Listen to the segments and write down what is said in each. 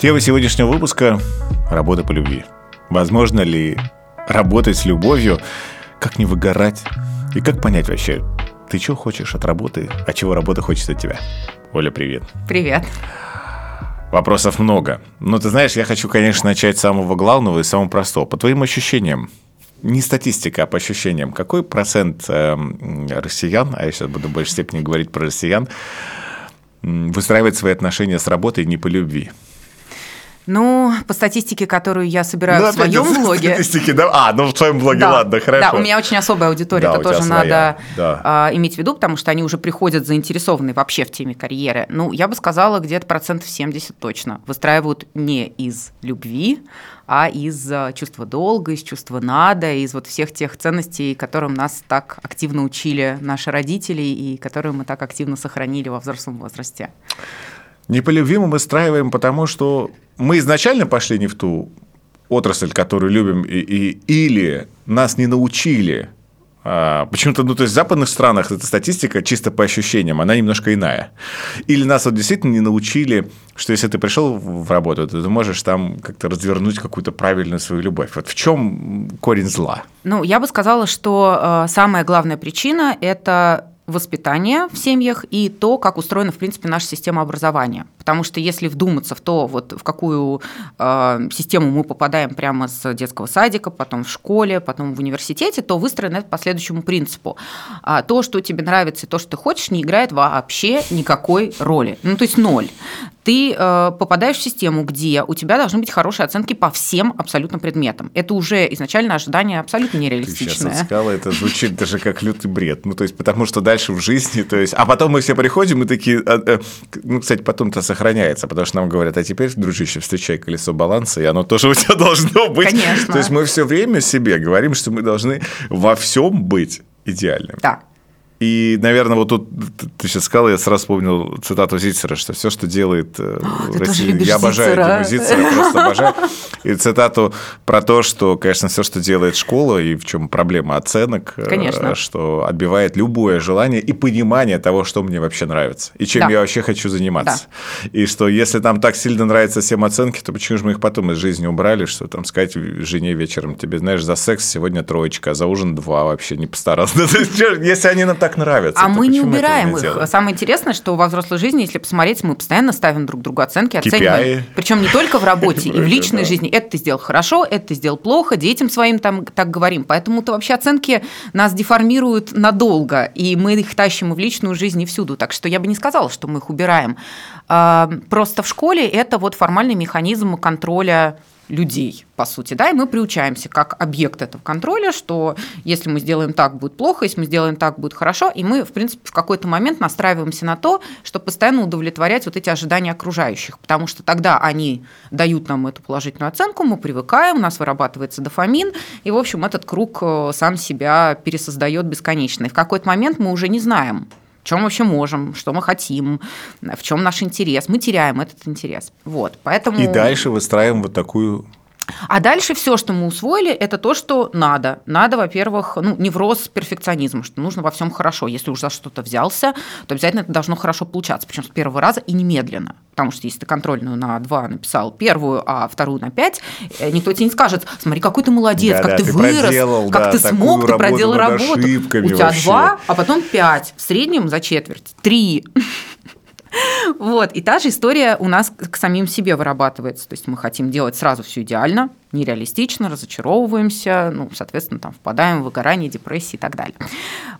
Тема сегодняшнего выпуска – работа по любви. Возможно ли работать с любовью, как не выгорать и как понять вообще, ты чего хочешь от работы, а чего работа хочет от тебя? Оля, привет. Привет. Вопросов много. Но ты знаешь, я хочу, конечно, начать с самого главного и самого простого. По твоим ощущениям, не статистика, а по ощущениям, какой процент э, россиян, а я сейчас буду в большей степени говорить про россиян, выстраивает свои отношения с работой не по любви? Ну, по статистике, которую я собираю ну, в своем блоге. Статистики, да? А, ну в своем блоге, да, ладно, хорошо. Да, у меня очень особая аудитория, да, это тоже надо да. а, иметь в виду, потому что они уже приходят заинтересованные вообще в теме карьеры. Ну, я бы сказала, где-то процентов 70 точно выстраивают не из любви, а из а, чувства долга, из чувства надо, из вот всех тех ценностей, которым нас так активно учили наши родители и которые мы так активно сохранили во взрослом возрасте. Не по любви мы выстраиваем, потому что мы изначально пошли не в ту отрасль, которую любим, и, и, или нас не научили. А, почему-то, ну, то есть в западных странах эта статистика чисто по ощущениям, она немножко иная. Или нас вот действительно не научили, что если ты пришел в работу, то ты можешь там как-то развернуть какую-то правильную свою любовь. Вот в чем корень зла? Ну, я бы сказала, что э, самая главная причина – это воспитание в семьях и то, как устроена, в принципе, наша система образования. Потому что если вдуматься в то, вот в какую э, систему мы попадаем прямо с детского садика, потом в школе, потом в университете, то выстроено это по следующему принципу. А то, что тебе нравится и то, что ты хочешь, не играет вообще никакой роли. Ну, то есть ноль ты э, попадаешь в систему, где у тебя должны быть хорошие оценки по всем абсолютно предметам. Это уже изначально ожидание абсолютно нереалистичное. Ты сейчас сказала, это звучит даже как лютый бред. Ну, то есть, потому что дальше в жизни, то есть, а потом мы все приходим и такие, а, а, ну, кстати, потом-то сохраняется, потому что нам говорят, а теперь, дружище, встречай колесо баланса, и оно тоже у тебя должно быть. Конечно. То есть, мы все время себе говорим, что мы должны во всем быть идеальным. Да. И, наверное, вот тут ты сейчас сказал, я сразу вспомнил цитату Зицера, что все, что делает э, О, Россия, я обожаю Зицера. Зицера, просто обожаю. И цитату про то, что, конечно, все, что делает школа, и в чем проблема оценок, э, конечно. что отбивает любое желание и понимание того, что мне вообще нравится, и чем да. я вообще хочу заниматься. Да. И что если нам так сильно нравятся всем оценки, то почему же мы их потом из жизни убрали, что там сказать жене вечером, тебе, знаешь, за секс сегодня троечка, а за ужин два вообще не постарался. Если они нам так так нравятся. А мы не убираем их. Делаем? Самое интересное, что во взрослой жизни, если посмотреть, мы постоянно ставим друг другу оценки, оцениваем. Причем не только в работе, и в личной жизни. Это ты сделал хорошо, это ты сделал плохо, детям своим там так говорим. Поэтому-то вообще оценки нас деформируют надолго, и мы их тащим и в личную жизнь, и всюду. Так что я бы не сказала, что мы их убираем. А, просто в школе это вот формальный механизм контроля людей, по сути, да, и мы приучаемся как объект этого контроля, что если мы сделаем так, будет плохо, если мы сделаем так, будет хорошо, и мы, в принципе, в какой-то момент настраиваемся на то, чтобы постоянно удовлетворять вот эти ожидания окружающих, потому что тогда они дают нам эту положительную оценку, мы привыкаем, у нас вырабатывается дофамин, и, в общем, этот круг э, сам себя пересоздает бесконечно. И в какой-то момент мы уже не знаем, чем вообще можем, что мы хотим, в чем наш интерес. Мы теряем этот интерес. Вот, поэтому... И дальше выстраиваем вот такую а дальше все, что мы усвоили, это то, что надо. Надо, во-первых, ну, невроз перфекционизм, что нужно во всем хорошо. Если уже за что-то взялся, то обязательно это должно хорошо получаться, причем с первого раза и немедленно. Потому что если ты контрольную на 2 написал первую, а вторую на 5, э, никто тебе не скажет, смотри, какой ты молодец, да, как да, ты, ты вырос, проделал, как да, ты смог, ты проделал работу. У тебя вообще. 2, а потом 5, в среднем за четверть, 3. Вот, и та же история у нас к самим себе вырабатывается. То есть мы хотим делать сразу все идеально, нереалистично, разочаровываемся, ну, соответственно, там впадаем в выгорание, депрессии и так далее.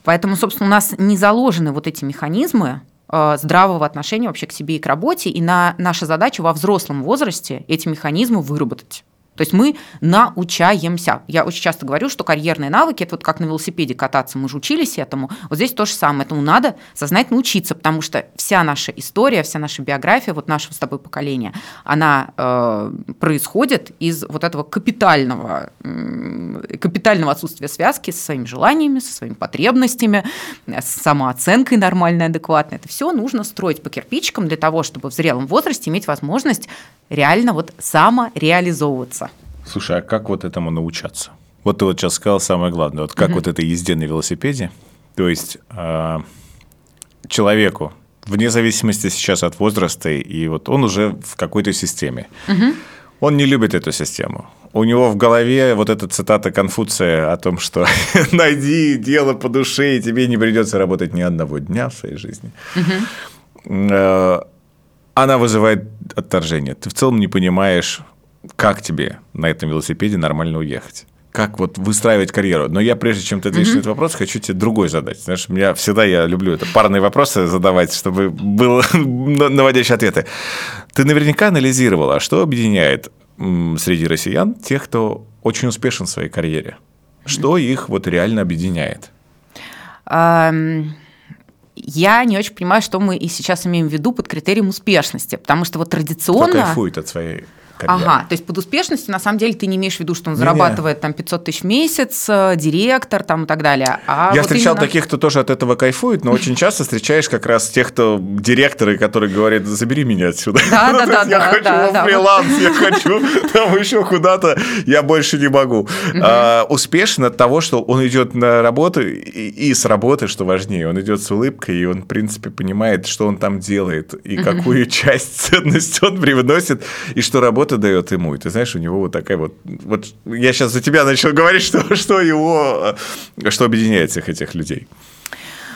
Поэтому, собственно, у нас не заложены вот эти механизмы, э, здравого отношения вообще к себе и к работе, и на наша задача во взрослом возрасте эти механизмы выработать. То есть мы научаемся. Я очень часто говорю, что карьерные навыки – это вот как на велосипеде кататься, мы же учились этому. Вот здесь то же самое. Этому надо сознательно учиться, потому что вся наша история, вся наша биография, вот нашего с тобой поколения, она э, происходит из вот этого капитального, э, капитального отсутствия связки со своими желаниями, со своими потребностями, с самооценкой нормальной, адекватной. Это все нужно строить по кирпичикам для того, чтобы в зрелом возрасте иметь возможность реально вот самореализовываться. Слушай, а как вот этому научаться? Вот ты вот сейчас сказал самое главное. Вот как угу. вот этой езде на велосипеде, то есть э, человеку вне зависимости сейчас от возраста, и вот он уже в какой-то системе. Он не любит эту систему. У него в голове вот эта цитата Конфуция о том, что найди дело по душе, и тебе не придется работать ни одного дня в своей жизни. Э, она вызывает отторжение. Ты в целом не понимаешь, как тебе на этом велосипеде нормально уехать как вот выстраивать карьеру. Но я, прежде чем ты ответишь mm-hmm. на этот вопрос, хочу тебе другой задать. Знаешь, меня всегда я люблю это парные вопросы задавать, чтобы было наводящие ответы. Ты наверняка анализировала, что объединяет среди россиян тех, кто очень успешен в своей карьере? Что их вот реально объединяет? Я не очень понимаю, что мы и сейчас имеем в виду под критерием успешности, потому что вот традиционно... Кто кайфует от своей карьеры. Ага, то есть под успешностью на самом деле ты не имеешь в виду, что он не, зарабатывает там 500 тысяч в месяц, э, директор там и так далее. А Я вот встречал именно... таких, кто тоже от этого кайфует, но очень часто встречаешь как раз тех, кто директоры, которые говорят, забери меня отсюда. Да, да, да. Я хочу в фриланс, я хочу там еще куда-то, я больше не могу. А, успешен от того, что он идет на работу и с работы, что важнее, он идет с улыбкой, и он, в принципе, понимает, что он там делает, и какую часть ценности он привносит, и что работа работа дает ему, и ты знаешь, у него вот такая вот... Вот я сейчас за тебя начал говорить, что, что его... Что объединяет всех этих людей.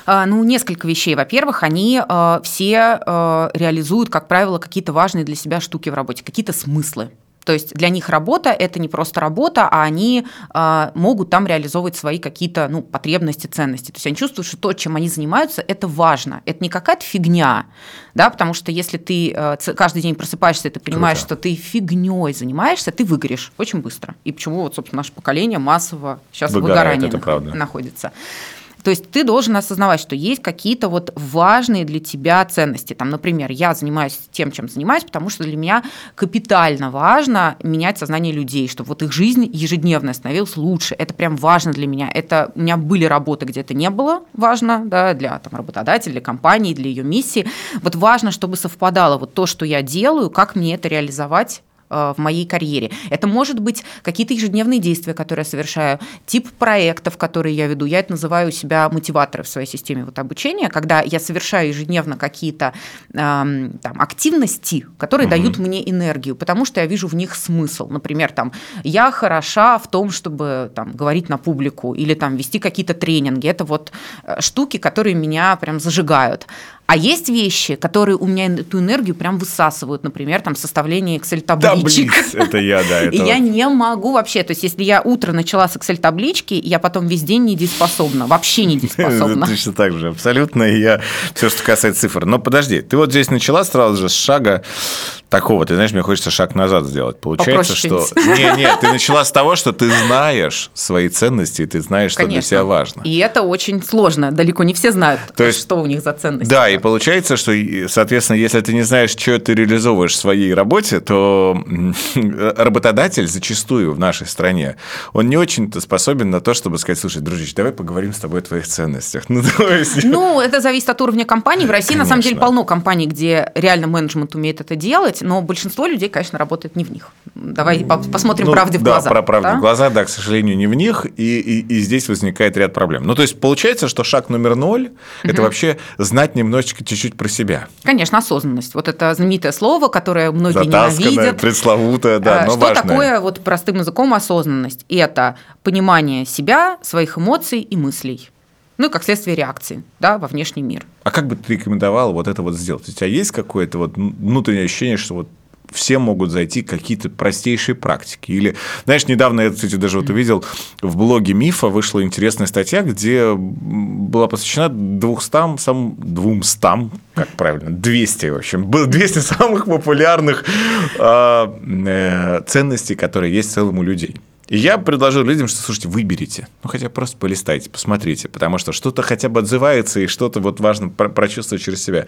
А, ну, несколько вещей. Во-первых, они э, все э, реализуют, как правило, какие-то важные для себя штуки в работе, какие-то смыслы. То есть для них работа – это не просто работа, а они э, могут там реализовывать свои какие-то ну, потребности, ценности. То есть они чувствуют, что то, чем они занимаются, это важно. Это не какая-то фигня, да, потому что если ты э, каждый день просыпаешься, и ты понимаешь, Круто. что ты фигней занимаешься, ты выгоришь очень быстро. И почему вот, собственно, наше поколение массово сейчас Выгорает, в выгорании находится. То есть ты должен осознавать, что есть какие-то вот важные для тебя ценности. Там, например, я занимаюсь тем, чем занимаюсь, потому что для меня капитально важно менять сознание людей, чтобы вот их жизнь ежедневная становилась лучше. Это прям важно для меня. Это у меня были работы, где это не было важно, да, для там, работодателя, для компании, для ее миссии. Вот важно, чтобы совпадало вот то, что я делаю, как мне это реализовать в моей карьере. Это может быть какие-то ежедневные действия, которые я совершаю, тип проектов, которые я веду. Я это называю у себя мотиваторы в своей системе вот обучения, когда я совершаю ежедневно какие-то э, там, активности, которые угу. дают мне энергию, потому что я вижу в них смысл. Например, там, я хороша в том, чтобы там, говорить на публику или там, вести какие-то тренинги. Это вот э, штуки, которые меня прям зажигают. А есть вещи, которые у меня эту энергию прям высасывают, например, там составление Excel-табличек. Да, это я, да. Это... И я не могу вообще, то есть если я утро начала с Excel-таблички, я потом весь день недееспособна, вообще недееспособна. Точно так же, абсолютно. И я все, что касается цифр. Но подожди, ты вот здесь начала сразу же с шага такого, ты знаешь, мне хочется шаг назад сделать. Получается, что... Не, не, ты начала с того, что ты знаешь свои ценности, и ты знаешь, что для тебя важно. И это очень сложно. Далеко не все знают, То есть, что у них за ценности. Да, и получается, что, соответственно, если ты не знаешь, что ты реализовываешь в своей работе, то работодатель зачастую в нашей стране, он не очень-то способен на то, чтобы сказать, слушай, дружище, давай поговорим с тобой о твоих ценностях. Ну, ну это зависит от уровня компании. В России, Конечно. на самом деле, полно компаний, где реально менеджмент умеет это делать, но большинство людей, конечно, работает не в них. Давай посмотрим ну, правде в да, глаза. Про правду да? в глаза, да, к сожалению, не в них, и, и, и здесь возникает ряд проблем. Ну, то есть получается, что шаг номер ноль это вообще знать немножечко чуть-чуть про себя. Конечно, осознанность. Вот это знаменитое слово, которое многие Затасканное, ненавидят. пресловутое, да, э, но Что важное. такое вот простым языком осознанность? Это понимание себя, своих эмоций и мыслей ну и как следствие реакции да, во внешний мир. А как бы ты рекомендовал вот это вот сделать? У тебя есть какое-то вот внутреннее ощущение, что вот все могут зайти какие-то простейшие практики. Или, знаешь, недавно я, кстати, даже вот увидел в блоге Мифа вышла интересная статья, где была посвящена 200, сам, 200, как правильно, 200, в общем, 200 самых популярных а, э, ценностей, которые есть в целом у людей. И я предложил людям, что, слушайте, выберите. Ну, хотя просто полистайте, посмотрите, потому что что-то хотя бы отзывается, и что-то вот важно прочувствовать через себя.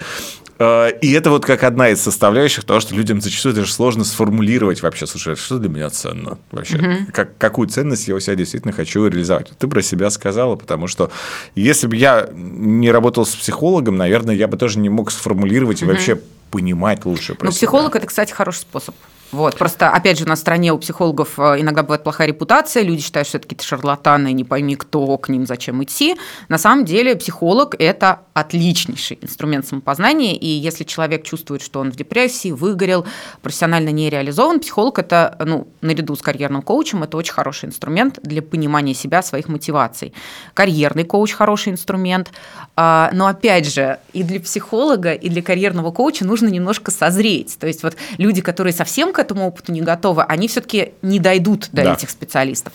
А, и это вот как одна из составляющих того, что людям зачастую даже сложно сформулировать вообще, слушай, а что для меня ценно вообще? Угу. Как, какую ценность я у себя действительно хочу реализовать? Ты про себя сказала, потому что если бы я не работал с психологом, наверное, я бы тоже не мог сформулировать и вообще понимать лучше про Ну, себя. психолог – это, кстати, хороший способ. Вот, просто, опять же, в стране у психологов э, иногда бывает плохая репутация, люди считают, что это какие-то шарлатаны, не пойми кто, к ним зачем идти. На самом деле психолог – это отличнейший инструмент самопознания, и если человек чувствует, что он в депрессии, выгорел, профессионально не реализован, психолог – это, ну, наряду с карьерным коучем, это очень хороший инструмент для понимания себя, своих мотиваций. Карьерный коуч – хороший инструмент, а, но, опять же, и для психолога, и для карьерного коуча нужно немножко созреть. То есть вот люди, которые совсем к этому опыту не готовы, они все-таки не дойдут до Да. этих специалистов.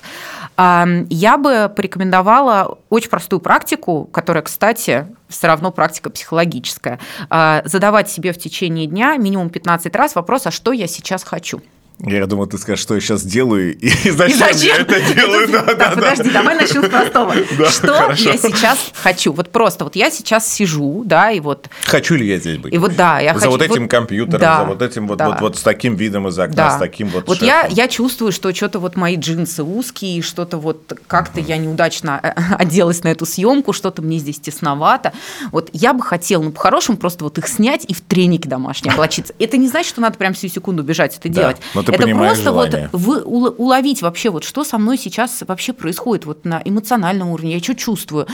Я бы порекомендовала очень простую практику, которая, кстати, все равно практика психологическая. А, Задавать себе в течение дня минимум 15 раз вопрос, а что я сейчас хочу? Я думал, ты скажешь, что я сейчас делаю, и зачем, И зачем? я это делаю. Да, да, да. подожди, давай начнем с простого. Да, что хорошо. я сейчас хочу? Вот просто, вот я сейчас сижу, да, и вот Хочу ли я здесь быть? И вот да, я за хочу- вот этим вот- компьютером, да, за вот этим вот, да. вот, вот с таким видом из окна, Да. с таким вот Вот я, шефом. я чувствую, что что-то вот мои джинсы узкие, что-то вот как-то я неудачно э, оделась на эту съемку, что-то мне здесь тесновато. Вот я бы хотела, ну, по-хорошему, просто вот их снять и в треники домашние облачиться. Это не значит, что надо прям всю секунду бежать это делать. Ты это понимаешь просто вот желание. вы- ула- уловить вообще, вот что со мной сейчас вообще происходит вот на эмоциональном уровне, я что чувствую.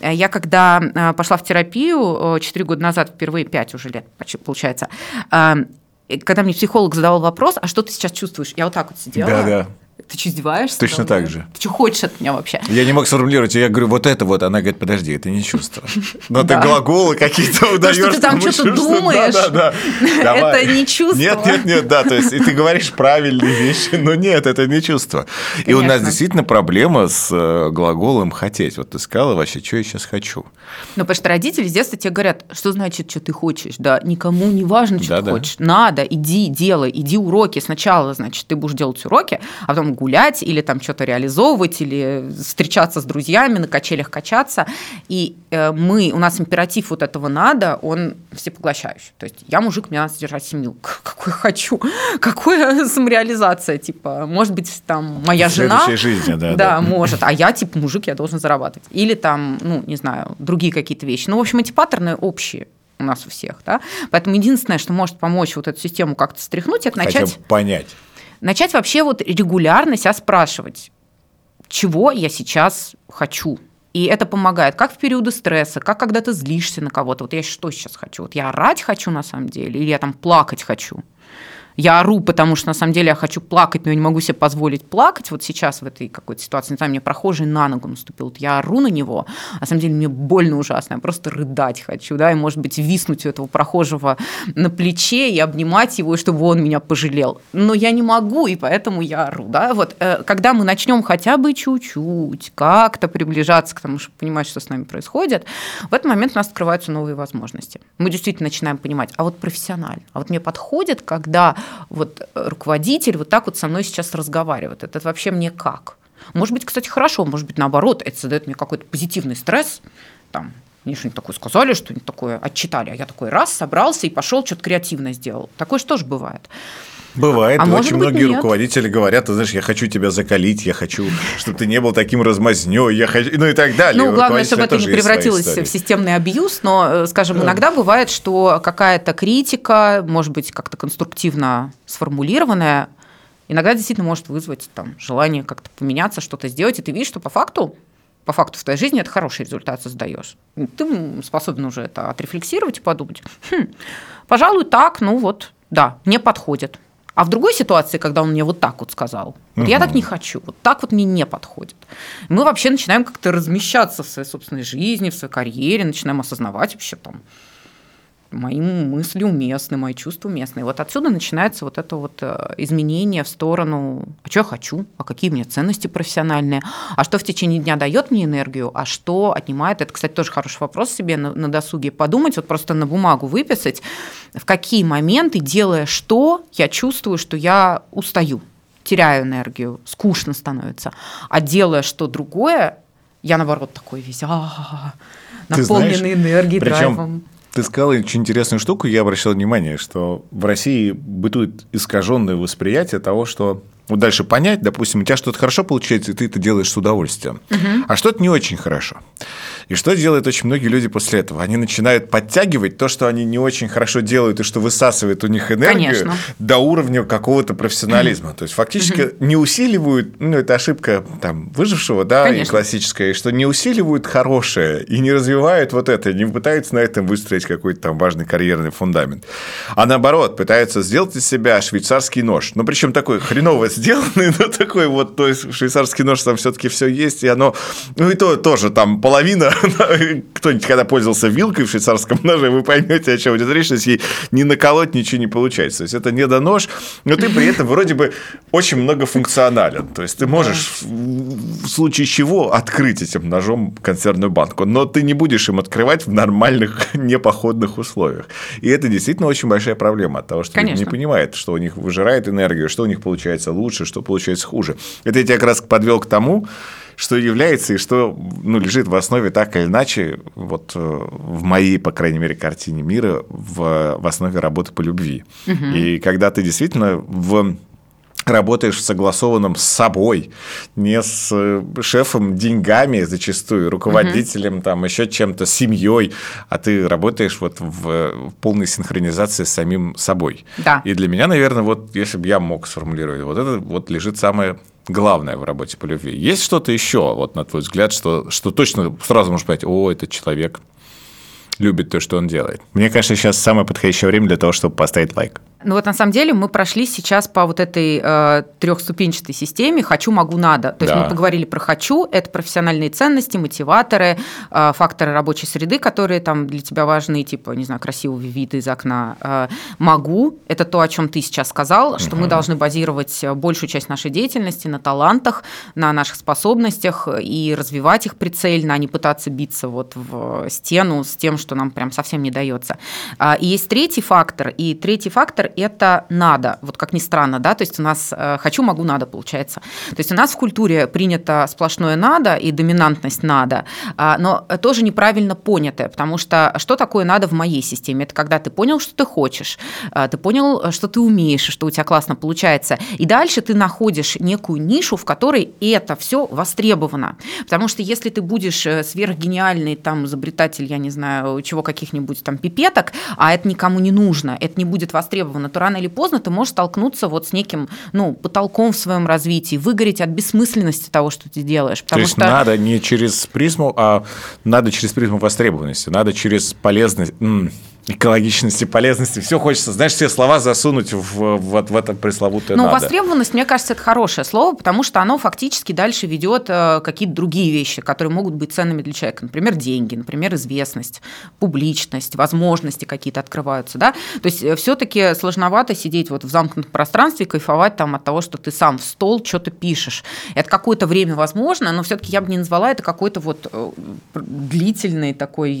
Э, Я когда э, пошла в терапию 4 года назад, впервые 5 уже лет, получается, э, когда мне психолог задавал вопрос, а что ты сейчас чувствуешь? Я вот так вот сидела. Да, да. Ты что, издеваешься? Точно так же. Ты что хочешь от меня вообще? Я не мог сформулировать, я говорю, вот это вот, она говорит, подожди, это не чувство. Но ты Да. глаголы какие-то удаешь. что ты там что-то думаешь, это не чувство. Нет, нет, нет, да, то есть и ты говоришь правильные вещи, но нет, это не чувство. И у нас действительно проблема с э, глаголом «хотеть». Вот ты сказала вообще, что я сейчас хочу. Ну, потому что родители с детства тебе говорят, что значит, что ты хочешь, да, никому не важно, что ты хочешь, надо, иди, делай, иди уроки. Сначала, значит, ты будешь делать уроки, а потом гулять или там что-то реализовывать, или встречаться с друзьями, на качелях качаться. И э, мы, у нас императив вот этого надо, он всепоглощающий. То есть я мужик, мне надо содержать семью. Какой хочу? Какая самореализация? Типа, может быть, там моя В жена... жизни, да, Да, да. может. А я, типа, мужик, я должен зарабатывать. Или там, ну, не знаю, другие какие-то вещи. Ну, в общем, эти паттерны общие у нас у всех, да. Поэтому единственное, что может помочь вот эту систему как-то стряхнуть, это Хотя начать, понять. Начать вообще вот регулярно себя спрашивать, чего я сейчас хочу. И это помогает как в периоды стресса, как когда ты злишься на кого-то. Вот я что сейчас хочу? Вот я орать хочу на самом деле, или я там плакать хочу? Я ору, потому что на самом деле я хочу плакать, но я не могу себе позволить плакать. Вот сейчас в этой какой-то ситуации, не знаю, мне прохожий на ногу наступил, вот я ору на него, а на самом деле мне больно ужасно, я просто рыдать хочу, да, и, может быть, виснуть у этого прохожего на плече и обнимать его, чтобы он меня пожалел. Но я не могу, и поэтому я ору, да. Вот э, когда мы начнем хотя бы чуть-чуть как-то приближаться к тому, чтобы понимать, что с нами происходит, в этот момент у нас открываются новые возможности. Мы действительно начинаем понимать, а вот профессионально, а вот мне подходит, когда вот руководитель вот так вот со мной сейчас разговаривает. Это вообще мне как? Может быть, кстати, хорошо, может быть, наоборот, это создает мне какой-то позитивный стресс, там, мне что-нибудь такое сказали, что-нибудь такое отчитали, а я такой раз собрался и пошел, что-то креативно сделал. Такое же тоже бывает. Бывает, А очень быть, многие нет. руководители говорят, ты знаешь, я хочу тебя закалить, я хочу, чтобы ты не был таким размазнёй, я хочу, ну и так далее. Ну, главное, чтобы это не превратилось в системный абьюз, но, э, скажем, иногда бывает, что какая-то критика, может быть, как-то конструктивно сформулированная, иногда действительно может вызвать там, желание как-то поменяться, что-то сделать, и ты видишь, что по факту по факту в твоей жизни это хороший результат создаешь. Ты способен уже это отрефлексировать и подумать, «Хм, пожалуй, так, ну вот, да, мне подходит. А в другой ситуации, когда он мне вот так вот сказал, вот я так не хочу, вот так вот мне не подходит. Мы вообще начинаем как-то размещаться в своей собственной жизни, в своей карьере, начинаем осознавать вообще там, мои мысли уместны, мои чувства уместны. И вот отсюда начинается вот это вот э, изменение в сторону, а что я хочу, а какие у меня ценности профессиональные, а что в течение дня дает мне энергию, а что отнимает. Это, кстати, тоже хороший вопрос себе на, на досуге подумать, вот просто на бумагу выписать, в какие моменты, делая что, я чувствую, что я устаю, теряю энергию, скучно становится, а делая что другое, я наоборот такой весь, «А, наполненный энергией, причем драйвом. Ты сказала очень интересную штуку, я обращал внимание, что в России бытует искаженное восприятие того, что дальше понять, допустим, у тебя что-то хорошо получается, и ты это делаешь с удовольствием, угу. а что-то не очень хорошо. И что делают очень многие люди после этого? Они начинают подтягивать то, что они не очень хорошо делают, и что высасывает у них энергию Конечно. до уровня какого-то профессионализма. То есть фактически не усиливают, ну, это ошибка там, выжившего, да, Конечно. и классическая, что не усиливают хорошее и не развивают вот это, не пытаются на этом выстроить какой-то там важный карьерный фундамент. А наоборот, пытаются сделать из себя швейцарский нож. Ну, причем такой хреново сделанный, но такой вот, то есть швейцарский нож там все-таки все есть, и оно, ну и то тоже там половина кто-нибудь когда пользовался вилкой в швейцарском ноже, вы поймете, о чем идет речь, то есть ей не наколоть ничего не получается. То есть это не до нож, но ты при этом вроде бы очень многофункционален. То есть ты можешь в случае чего открыть этим ножом консервную банку, но ты не будешь им открывать в нормальных непоходных условиях. И это действительно очень большая проблема от того, что Конечно. люди не понимают, что у них выжирает энергию, что у них получается лучше, что получается хуже. Это я тебя как раз подвел к тому, что является и что ну, лежит в основе так или иначе, вот э, в моей, по крайней мере, картине мира, в, в основе работы по любви. Угу. И когда ты действительно в работаешь согласованным с собой, не с э, шефом деньгами зачастую, руководителем, угу. там еще чем-то, семьей, а ты работаешь вот в, в полной синхронизации с самим собой. Да. И для меня, наверное, вот если бы я мог сформулировать, вот это вот лежит самое главное в работе по любви. Есть что-то еще, вот на твой взгляд, что, что точно сразу можешь понять, о, этот человек любит то, что он делает. Мне кажется, сейчас самое подходящее время для того, чтобы поставить лайк. Ну вот на самом деле мы прошли сейчас по вот этой э, трехступенчатой системе «хочу, могу, надо». То есть да. мы поговорили про «хочу», это профессиональные ценности, мотиваторы, э, факторы рабочей среды, которые там для тебя важны, типа, не знаю, красивый вид из окна. Э, «Могу» – это то, о чем ты сейчас сказал, что угу. мы должны базировать большую часть нашей деятельности на талантах, на наших способностях и развивать их прицельно, а не пытаться биться вот в стену с тем, что нам прям совсем не дается. А, и есть третий фактор, и третий фактор это надо, вот как ни странно, да, то есть у нас э, хочу, могу, надо получается. То есть у нас в культуре принято сплошное надо и доминантность надо, а, но тоже неправильно понятое, потому что что такое надо в моей системе? Это когда ты понял, что ты хочешь, э, ты понял, что ты умеешь, что у тебя классно получается, и дальше ты находишь некую нишу, в которой это все востребовано. Потому что если ты будешь э, сверхгениальный там изобретатель, я не знаю, чего каких-нибудь там пипеток, а это никому не нужно, это не будет востребовано, востребовано, то рано или поздно ты можешь столкнуться вот с неким ну, потолком в своем развитии, выгореть от бессмысленности того, что ты делаешь. То есть что... надо не через призму, а надо через призму востребованности, надо через полезность экологичности, полезности. Все хочется, знаешь, все слова засунуть в, в, в это пресловутое Ну, надо. востребованность, мне кажется, это хорошее слово, потому что оно фактически дальше ведет э, какие-то другие вещи, которые могут быть ценными для человека. Например, деньги, например, известность, публичность, возможности какие-то открываются. Да? То есть э, все-таки сложновато сидеть вот в замкнутом пространстве и кайфовать там от того, что ты сам в стол что-то пишешь. Это какое-то время возможно, но все-таки я бы не назвала это какой-то вот э, длительный такой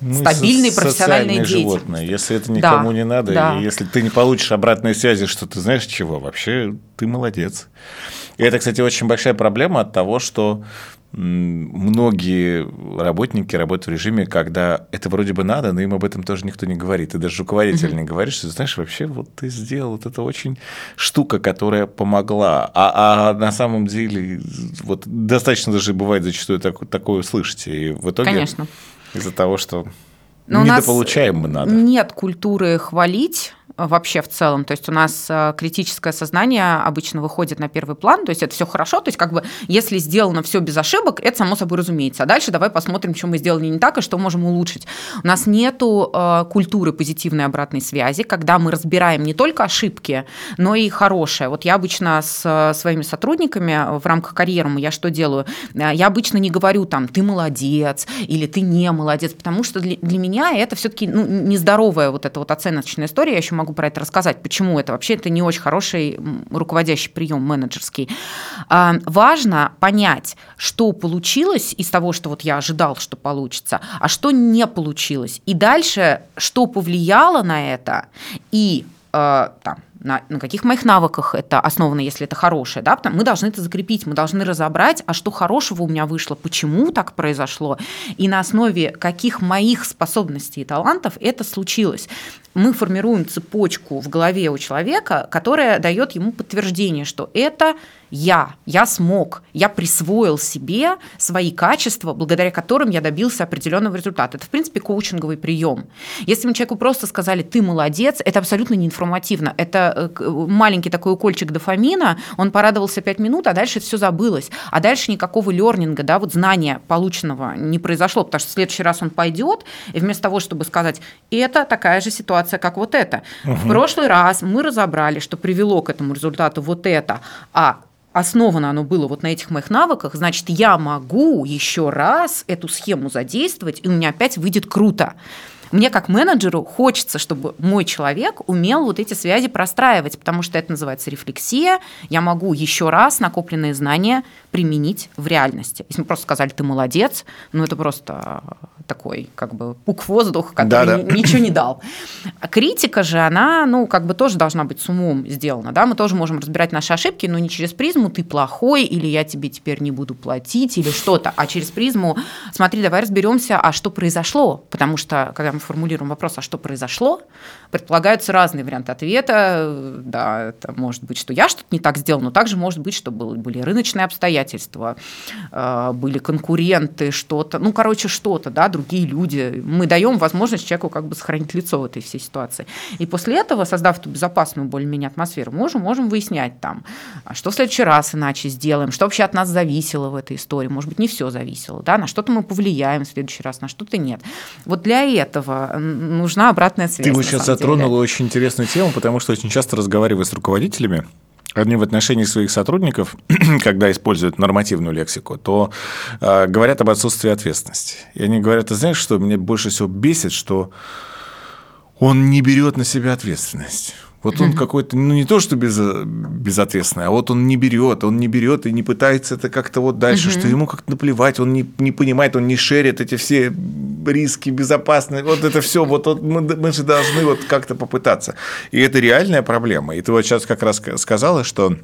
ну, стабильный профессиональный деятельность животное. Если это никому да, не надо, да. и если ты не получишь обратной связи, что ты знаешь чего, вообще ты молодец. И это, кстати, очень большая проблема от того, что многие работники работают в режиме, когда это вроде бы надо, но им об этом тоже никто не говорит. И даже руководитель mm-hmm. не говорит, что, знаешь, вообще вот ты сделал, вот это очень штука, которая помогла. А, а на самом деле вот достаточно даже бывает зачастую так, такое услышать. И в итоге Конечно. из-за того, что но Недополучаем мы надо. Нет культуры хвалить вообще в целом. То есть у нас э, критическое сознание обычно выходит на первый план, то есть это все хорошо, то есть как бы если сделано все без ошибок, это само собой разумеется. А дальше давай посмотрим, что мы сделали не так и что можем улучшить. У нас нету э, культуры позитивной обратной связи, когда мы разбираем не только ошибки, но и хорошее. Вот я обычно с э, своими сотрудниками в рамках карьеры, я что делаю? Я обычно не говорю там, ты молодец или ты не молодец, потому что для, для меня это все-таки ну, нездоровая вот эта вот оценочная история, я еще могу про это рассказать, почему это вообще это не очень хороший руководящий прием менеджерский. А, важно понять, что получилось из того, что вот я ожидал, что получится, а что не получилось. И дальше, что повлияло на это, и а, там, на, на каких моих навыках это основано, если это хорошее, да, мы должны это закрепить, мы должны разобрать, а что хорошего у меня вышло, почему так произошло, и на основе каких моих способностей и талантов это случилось мы формируем цепочку в голове у человека, которая дает ему подтверждение, что это я, я смог, я присвоил себе свои качества, благодаря которым я добился определенного результата. Это, в принципе, коучинговый прием. Если мы человеку просто сказали, ты молодец, это абсолютно неинформативно. Это э, маленький такой укольчик дофамина, он порадовался 5 минут, а дальше все забылось. А дальше никакого лернинга, да, вот знания полученного не произошло, потому что в следующий раз он пойдет, и вместо того, чтобы сказать, это такая же ситуация, как вот это. Угу. В прошлый раз мы разобрали, что привело к этому результату вот это, а основано оно было вот на этих моих навыках, значит, я могу еще раз эту схему задействовать, и у меня опять выйдет круто. Мне как менеджеру хочется, чтобы мой человек умел вот эти связи простраивать, потому что это называется рефлексия. Я могу еще раз накопленные знания применить в реальности. Если мы просто сказали, ты молодец, ну это просто такой как бы пук воздух, который да, да. ничего не дал. А критика же, она, ну, как бы тоже должна быть с умом сделана, да, мы тоже можем разбирать наши ошибки, но не через призму «ты плохой» или «я тебе теперь не буду платить» или что-то, а через призму «смотри, давай разберемся, а что произошло», потому что, когда мы формулируем вопрос «а что произошло?», предполагаются разные варианты ответа, да, это может быть, что я что-то не так сделал, но также может быть, что были рыночные обстоятельства, э, были конкуренты, что-то, ну, короче, что-то, да, другие люди. Мы даем возможность человеку как бы сохранить лицо в этой всей ситуации. И после этого, создав эту безопасную более-менее атмосферу, мы уже можем выяснять там, а что в следующий раз иначе сделаем, что вообще от нас зависело в этой истории. Может быть, не все зависело, да, на что-то мы повлияем в следующий раз, на что-то нет. Вот для этого нужна обратная связь. Ты вот сейчас затронула очень интересную тему, потому что очень часто разговариваю с руководителями, они в отношении своих сотрудников, когда используют нормативную лексику, то э, говорят об отсутствии ответственности. И они говорят, ты знаешь, что меня больше всего бесит, что он не берет на себя ответственность. Вот он какой-то, ну не то, что без, безответственный, а вот он не берет, он не берет и не пытается это как-то вот дальше, что ему как-то наплевать, он не, не понимает, он не шерит эти все риски безопасные, вот это все, вот, вот мы, мы же должны вот как-то попытаться. И это реальная проблема. И ты вот сейчас как раз сказала, что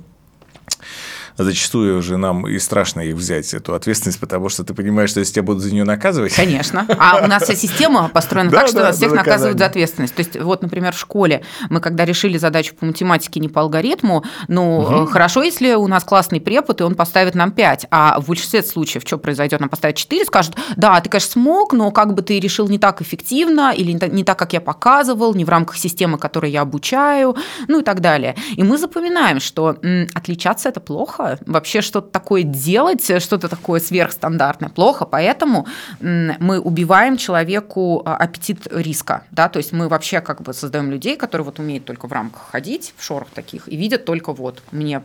зачастую уже нам и страшно их взять, эту ответственность, потому что ты понимаешь, что если тебя будут за нее наказывать... Конечно. А у нас вся система построена так, что нас всех наказывают за ответственность. То есть вот, например, в школе мы когда решили задачу по математике не по алгоритму, ну, хорошо, если у нас классный препод, и он поставит нам 5, а в большинстве случаев что произойдет? Нам поставят 4, скажут, да, ты, конечно, смог, но как бы ты решил не так эффективно, или не так, как я показывал, не в рамках системы, которой я обучаю, ну и так далее. И мы запоминаем, что отличаться – это плохо, вообще что-то такое делать, что-то такое сверхстандартное плохо, поэтому мы убиваем человеку а, аппетит риска, да, то есть мы вообще как бы создаем людей, которые вот умеют только в рамках ходить, в шорах таких, и видят только вот мне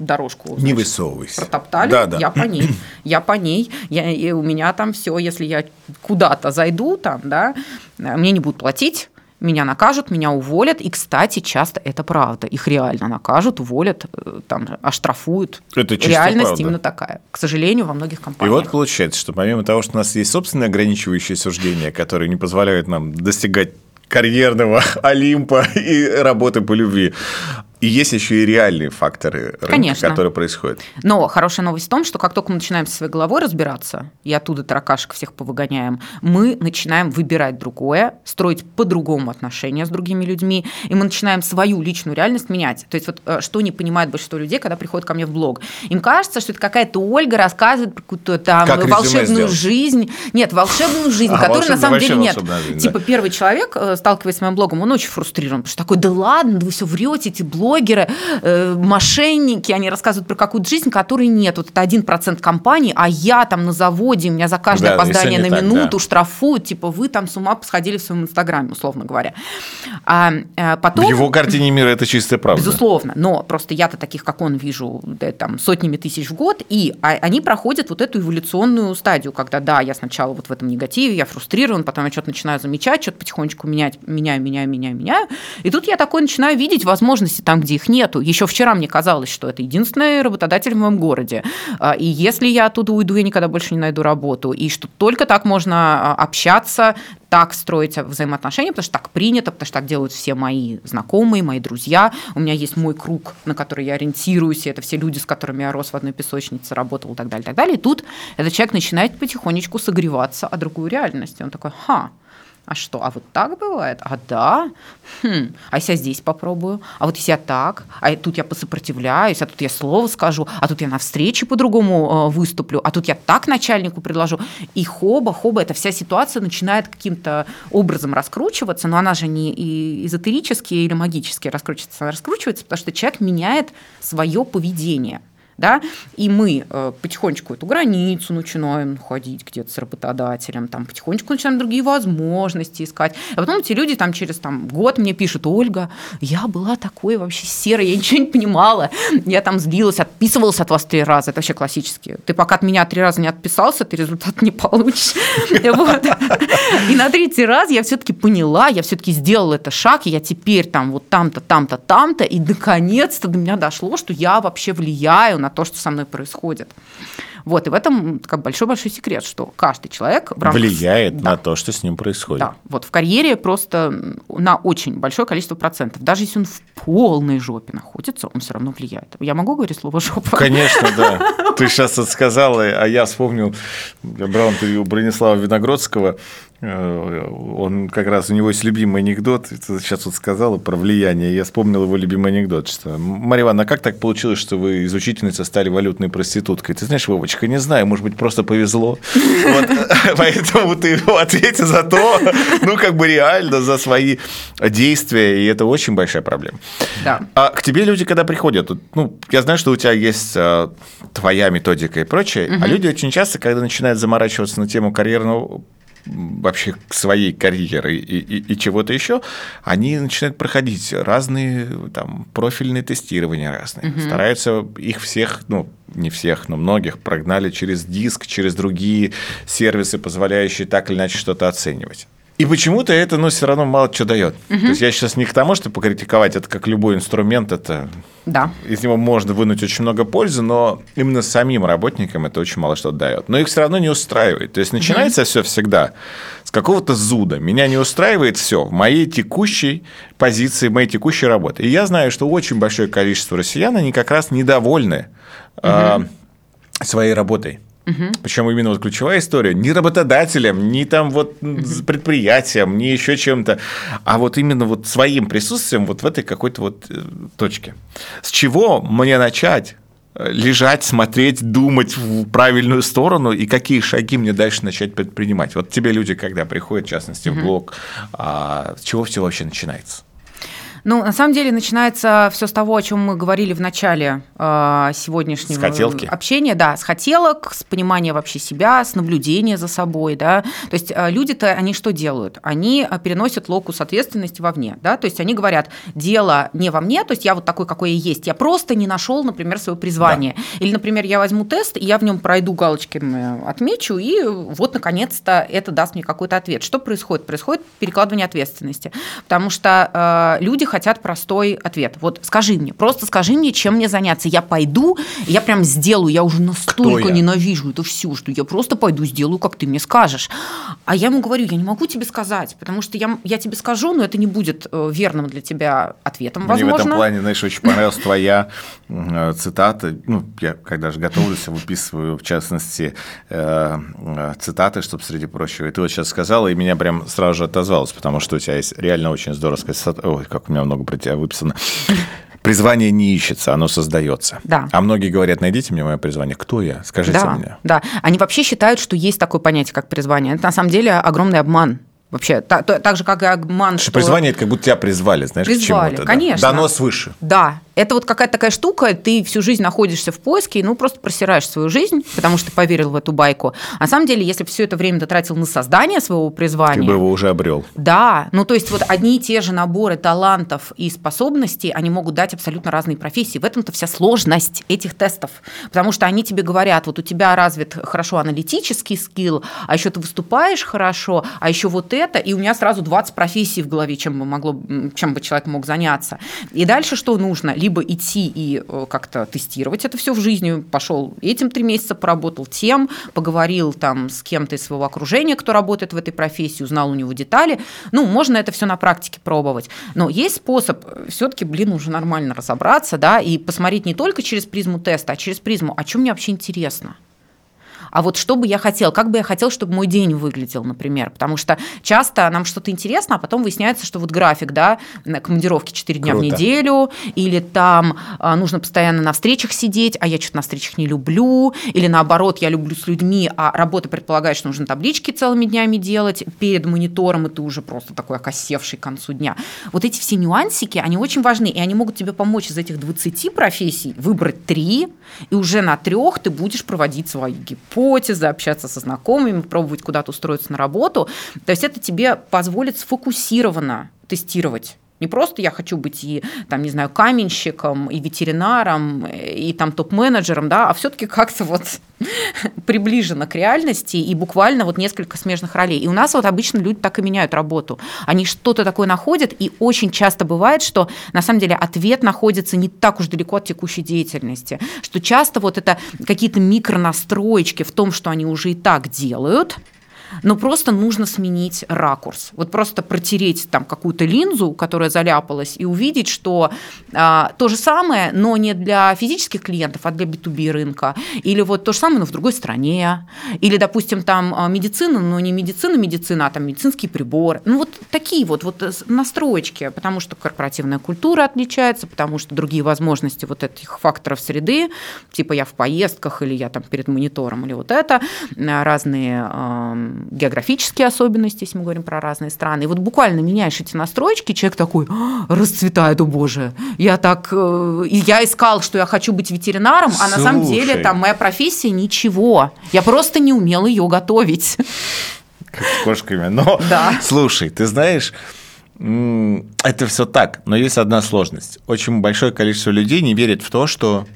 дорожку. Значит, не высовывайся. Протоптали, да, да. я по ней, я по ней, я, и у меня там все, если я куда-то зайду, там, да, мне не будут платить, меня накажут, меня уволят. И, кстати, часто это правда. Их реально накажут, уволят, э, там, оштрафуют. Это Реальность правда. именно такая. К сожалению, во многих компаниях. И вот получается, что помимо того, что у нас есть собственные ограничивающие суждения, которые не позволяют нам достигать карьерного Олимпа и работы по любви. И есть еще и реальные факторы рынка, Конечно. которые происходят. Но хорошая новость в том, что как только мы начинаем со своей головой разбираться, и оттуда таракашек всех повыгоняем, мы начинаем выбирать другое, строить по-другому отношения с другими людьми, и мы начинаем свою личную реальность менять. То есть вот э, что не понимает большинство людей, когда приходят ко мне в блог. Им кажется, что это какая-то Ольга рассказывает про какую-то там как волшебную жизнь. Нет, волшебную жизнь, а, которой на самом деле нет. Жизнь, типа да. первый человек, э, сталкиваясь с моим блогом, он очень фрустрирован, потому что такой, да ладно, да вы все врете, эти блоги блогеры, э, мошенники, они рассказывают про какую-то жизнь, которой нет. Вот это один процент компании, а я там на заводе, меня за каждое да, опоздание на так, минуту да. штрафуют, типа вы там с ума посходили в своем инстаграме, условно говоря. А, а потом... В его картине мира это чистая правда. Безусловно, но просто я-то таких, как он, вижу да, там, сотнями тысяч в год, и а, они проходят вот эту эволюционную стадию, когда, да, я сначала вот в этом негативе, я фрустрирован, потом я что-то начинаю замечать, что-то потихонечку менять, меняю, меняю, меняю, меняю, и тут я такой начинаю видеть возможности там там, где их нету. Еще вчера мне казалось, что это единственный работодатель в моем городе. А, и если я оттуда уйду, я никогда больше не найду работу. И что только так можно а, общаться, так строить взаимоотношения, потому что так принято, потому что так делают все мои знакомые, мои друзья. У меня есть мой круг, на который я ориентируюсь, и это все люди, с которыми я рос в одной песочнице, работал и так далее, и так далее. И тут этот человек начинает потихонечку согреваться о другую реальность. И он такой, ха, а что, а вот так бывает? А да? Хм. А если я здесь попробую? А вот если я так? А тут я посопротивляюсь, а тут я слово скажу, а тут я на встрече по-другому э, выступлю, а тут я так начальнику предложу. И хоба, хоба, эта вся ситуация начинает каким-то образом раскручиваться, но она же не эзотерически или магически раскручивается, она раскручивается, потому что человек меняет свое поведение да, и мы э, потихонечку эту границу начинаем ходить где-то с работодателем, там потихонечку начинаем другие возможности искать. А потом эти люди там через там, год мне пишут, Ольга, я была такой вообще серой, я ничего не понимала, я там злилась, отписывалась от вас три раза, это вообще классически. Ты пока от меня три раза не отписался, ты результат не получишь. И на третий раз я все-таки поняла, я все-таки сделала это шаг, и я теперь там вот там-то, там-то, там-то, и наконец-то до меня дошло, что я вообще влияю на то, что со мной происходит. Вот, и в этом как большой-большой секрет, что каждый человек в рамках... влияет да. на то, что с ним происходит. Да, вот в карьере просто на очень большое количество процентов. Даже если он в полной жопе находится, он все равно влияет. Я могу говорить слово жопа? Конечно, да. Ты сейчас это сказала, а я вспомнил, я брал интервью Бронислава Виногродского, он как раз, у него есть любимый анекдот, сейчас вот сказала про влияние, я вспомнил его любимый анекдот, что «Марья Ивановна, а как так получилось, что вы из учительницы стали валютной проституткой?» Ты знаешь, Вовочка, не знаю, может быть, просто повезло. Поэтому ты ответи за то, ну, как бы реально, за свои действия, и это очень большая проблема. А к тебе люди, когда приходят, ну, я знаю, что у тебя есть а, твоя методика и прочее, а люди очень часто, когда начинают заморачиваться на тему карьерного вообще своей карьеры и, и, и чего-то еще, они начинают проходить разные там профильные тестирования разные, угу. стараются их всех, ну не всех, но многих прогнали через диск, через другие сервисы, позволяющие так или иначе что-то оценивать. И почему-то это, ну, все равно мало что дает. Угу. То есть я сейчас не к тому, чтобы покритиковать, это как любой инструмент, это да. из него можно вынуть очень много пользы, но именно самим работникам это очень мало что дает. Но их все равно не устраивает. То есть начинается угу. все всегда с какого-то зуда. Меня не устраивает все в моей текущей позиции, в моей текущей работе. И я знаю, что очень большое количество россиян, они как раз недовольны угу. э, своей работой. Угу. Причем именно вот ключевая история не работодателем, не там вот угу. предприятием, не еще чем-то, а вот именно вот своим присутствием вот в этой какой-то вот э, точке. С чего мне начать? Э, лежать, смотреть, думать в правильную сторону и какие шаги мне дальше начать предпринимать. Вот тебе люди, когда приходят, в частности, в блог, а, с чего все вообще начинается? Ну, на самом деле начинается все с того, о чем мы говорили в начале э, сегодняшнего с хотелки. общения, да, с хотелок, с понимания вообще себя, с наблюдения за собой, да. То есть э, люди-то они что делают? Они э, переносят локус ответственности вовне, да. То есть они говорят, дело не во мне, то есть я вот такой, какой я есть, я просто не нашел, например, свое призвание, да. или, например, я возьму тест и я в нем пройду галочками, отмечу и вот наконец-то это даст мне какой-то ответ. Что происходит? Происходит перекладывание ответственности, потому что э, люди хотят простой ответ. Вот скажи мне, просто скажи мне, чем мне заняться. Я пойду, я прям сделаю, я уже настолько я? ненавижу это все, что я просто пойду сделаю, как ты мне скажешь. А я ему говорю, я не могу тебе сказать, потому что я, я тебе скажу, но это не будет э, верным для тебя ответом, возможно. Мне в этом плане, знаешь, очень понравилась твоя э, цитата. Ну, я когда же готовлюсь, выписываю, в частности, э, цитаты, чтобы, среди прочего. И ты вот сейчас сказала, и меня прям сразу же отозвалось, потому что у тебя есть реально очень здоровская цитата. Ой, как у меня много про тебя выписано. Призвание не ищется, оно создается. Да. А многие говорят, найдите мне мое призвание. Кто я? Скажите да, мне. Да, они вообще считают, что есть такое понятие, как призвание. Это на самом деле огромный обман. Вообще, так, так же, как и обман, что... что... Призвание – это как будто тебя призвали, знаешь, призвали, к чему-то. конечно. Да. Дано свыше. Да, это вот какая-то такая штука, ты всю жизнь находишься в поиске, ну, просто просираешь свою жизнь, потому что поверил в эту байку. А на самом деле, если бы все это время ты тратил на создание своего призвания... Ты бы его уже обрел. Да, ну, то есть вот одни и те же наборы талантов и способностей, они могут дать абсолютно разные профессии. В этом-то вся сложность этих тестов, потому что они тебе говорят, вот у тебя развит хорошо аналитический скилл, а еще ты выступаешь хорошо, а еще вот это, и у меня сразу 20 профессий в голове, чем бы, могло, чем бы человек мог заняться. И дальше что нужно? Либо идти и э, как-то тестировать это все в жизни, пошел этим три месяца, поработал тем, поговорил там с кем-то из своего окружения, кто работает в этой профессии, узнал у него детали. Ну, можно это все на практике пробовать. Но есть способ э, все-таки, блин, уже нормально разобраться, да, и посмотреть не только через призму теста, а через призму, о чем мне вообще интересно а вот что бы я хотел, как бы я хотел, чтобы мой день выглядел, например, потому что часто нам что-то интересно, а потом выясняется, что вот график, да, командировки 4 дня Круто. в неделю, или там а, нужно постоянно на встречах сидеть, а я что-то на встречах не люблю, или наоборот, я люблю с людьми, а работа предполагает, что нужно таблички целыми днями делать перед монитором, и ты уже просто такой окосевший к концу дня. Вот эти все нюансики, они очень важны, и они могут тебе помочь из этих 20 профессий выбрать 3, и уже на трех ты будешь проводить свои гипотезы, гипотезы, общаться со знакомыми, пробовать куда-то устроиться на работу. То есть это тебе позволит сфокусированно тестировать не просто я хочу быть и, там, не знаю, каменщиком, и ветеринаром, и там топ-менеджером, да, а все-таки как-то вот приближено к реальности и буквально вот несколько смежных ролей. И у нас вот обычно люди так и меняют работу. Они что-то такое находят, и очень часто бывает, что на самом деле ответ находится не так уж далеко от текущей деятельности, что часто вот это какие-то микронастроечки в том, что они уже и так делают – но просто нужно сменить ракурс. Вот просто протереть там какую-то линзу, которая заляпалась, и увидеть, что а, то же самое, но не для физических клиентов, а для B2B рынка. Или вот то же самое, но в другой стране. Или, допустим, там а, медицина, но не медицина, медицина, а там медицинский прибор. Ну вот такие вот, вот э, настроечки, потому что корпоративная культура отличается, потому что другие возможности вот этих факторов среды, типа я в поездках или я там перед монитором или вот это, разные географические особенности, если мы говорим про разные страны. И вот буквально меняешь эти настройки, человек такой, «А, расцветает, о боже, я так, э, я искал, что я хочу быть ветеринаром, а на самом деле там моя профессия ничего, я просто не умел ее готовить. Как с кошками. Но, да. слушай, ты знаешь, это все так, но есть одна сложность. Очень большое количество людей не верит в то, что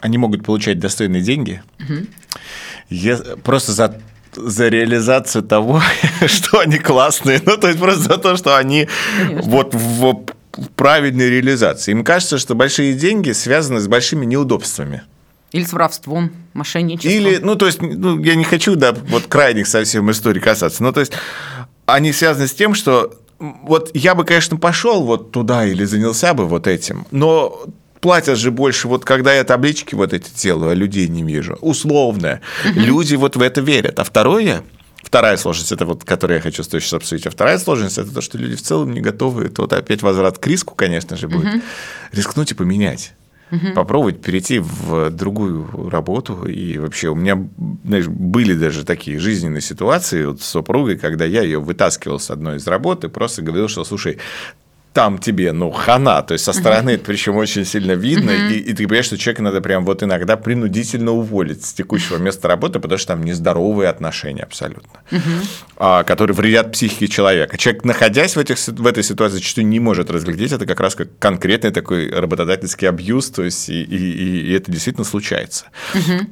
они могут получать достойные деньги угу. просто за за реализацию того, что они классные. Ну, то есть просто за то, что они Конечно. вот в правильной реализации. Им кажется, что большие деньги связаны с большими неудобствами. Или с воровством, мошенничеством. Или, ну, то есть, ну, я не хочу, да, вот крайних совсем историй касаться, но то есть они связаны с тем, что вот я бы, конечно, пошел вот туда или занялся бы вот этим, но платят же больше, вот когда я таблички вот эти делаю, а людей не вижу. Условно. Люди вот в это верят. А второе, Вторая сложность, это вот, которую я хочу сейчас обсудить. А вторая сложность, это то, что люди в целом не готовы. Это вот опять возврат к риску, конечно же, будет. Рискнуть и поменять. Угу. Попробовать перейти в другую работу. И вообще у меня знаешь, были даже такие жизненные ситуации вот с супругой, когда я ее вытаскивал с одной из работы, просто говорил, что, слушай, там тебе, ну, хана, то есть со стороны это причем очень сильно видно, и, и ты понимаешь, что человека надо прям вот иногда принудительно уволить с текущего места работы, потому что там нездоровые отношения абсолютно, а, которые вредят психике человека. Человек, находясь в, этих, в этой ситуации, зачастую не может разглядеть. Это как раз как конкретный такой работодательский абьюз, то есть и, и, и это действительно случается.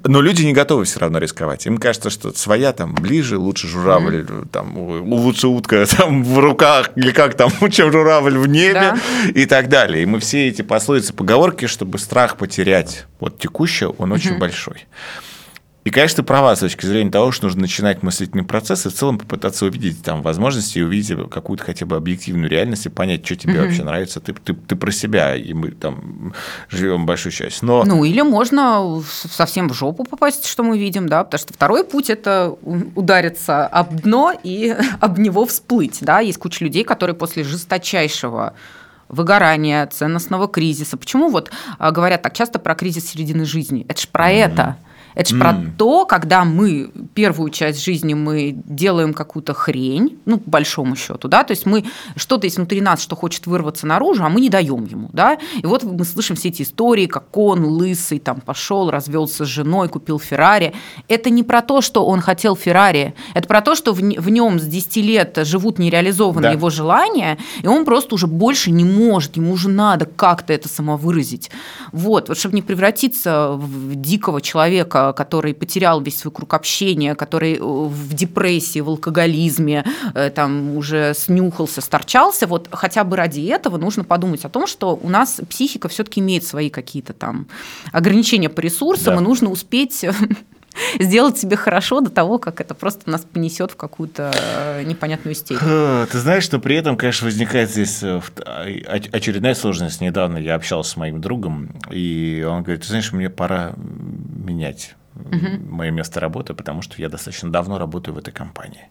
Но люди не готовы все равно рисковать. Им кажется, что своя там ближе, лучше журавль, там, лучше утка там в руках, или как там, чем журавль в небе да. и так далее. И мы все эти пословицы, поговорки, чтобы страх потерять вот текущее, он угу. очень большой. И, конечно, ты права с точки зрения того, что нужно начинать мыслительный процесс и в целом попытаться увидеть там возможности, увидеть какую-то хотя бы объективную реальность и понять, что тебе mm-hmm. вообще нравится. Ты, ты, ты про себя, и мы там живем большую часть. Но... Ну, или можно совсем в жопу попасть, что мы видим, да, потому что второй путь – это удариться об дно и об него всплыть, да. Есть куча людей, которые после жесточайшего выгорания, ценностного кризиса. Почему вот а, говорят так часто про кризис середины жизни? Это же про mm-hmm. это Это же mm. про то, когда мы первую часть жизни мы делаем какую-то хрень, ну, по большому счету, да, то есть мы что-то есть внутри нас, что хочет вырваться наружу, а мы не даем ему, да. И вот мы слышим все эти истории, как он лысый там пошел, развелся с женой, купил Феррари. Это не про то, что он хотел Феррари, это про то, что в, в нем с 10 лет живут нереализованные да. его желания, и он просто уже больше не может, ему уже надо как-то это самовыразить. Вот, вот чтобы не превратиться в дикого человека, который потерял весь свой круг общения, который э, в депрессии, в алкоголизме, э, там уже снюхался, сторчался, вот хотя бы ради этого нужно подумать о том, что у нас психика все-таки имеет свои какие-то там ограничения по ресурсам, да. и нужно успеть сделать себе хорошо до того, как это просто нас понесет в какую-то э, непонятную степень. Ты знаешь, что при этом, конечно, возникает здесь а, очередная сложность. Недавно я общался с моим другом, и он говорит, ты знаешь, мне пора менять мое место работы, потому что я достаточно давно работаю в этой компании.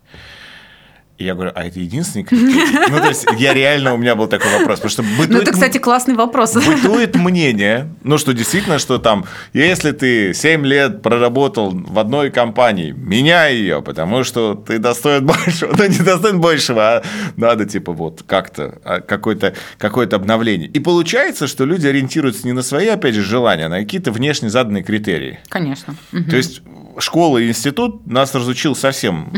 И я говорю, а это единственный критерий? Ну, то есть, я реально, у меня был такой вопрос. Потому что бытует, ну, это, кстати, классный вопрос. Бытует мнение, ну, что действительно, что там, если ты 7 лет проработал в одной компании, меняй ее, потому что ты достоин большего. Ну, не достоин большего, а надо, типа, вот как-то, а, какое-то какое обновление. И получается, что люди ориентируются не на свои, опять же, желания, а на какие-то внешне заданные критерии. Конечно. То есть, школа и институт нас разучил совсем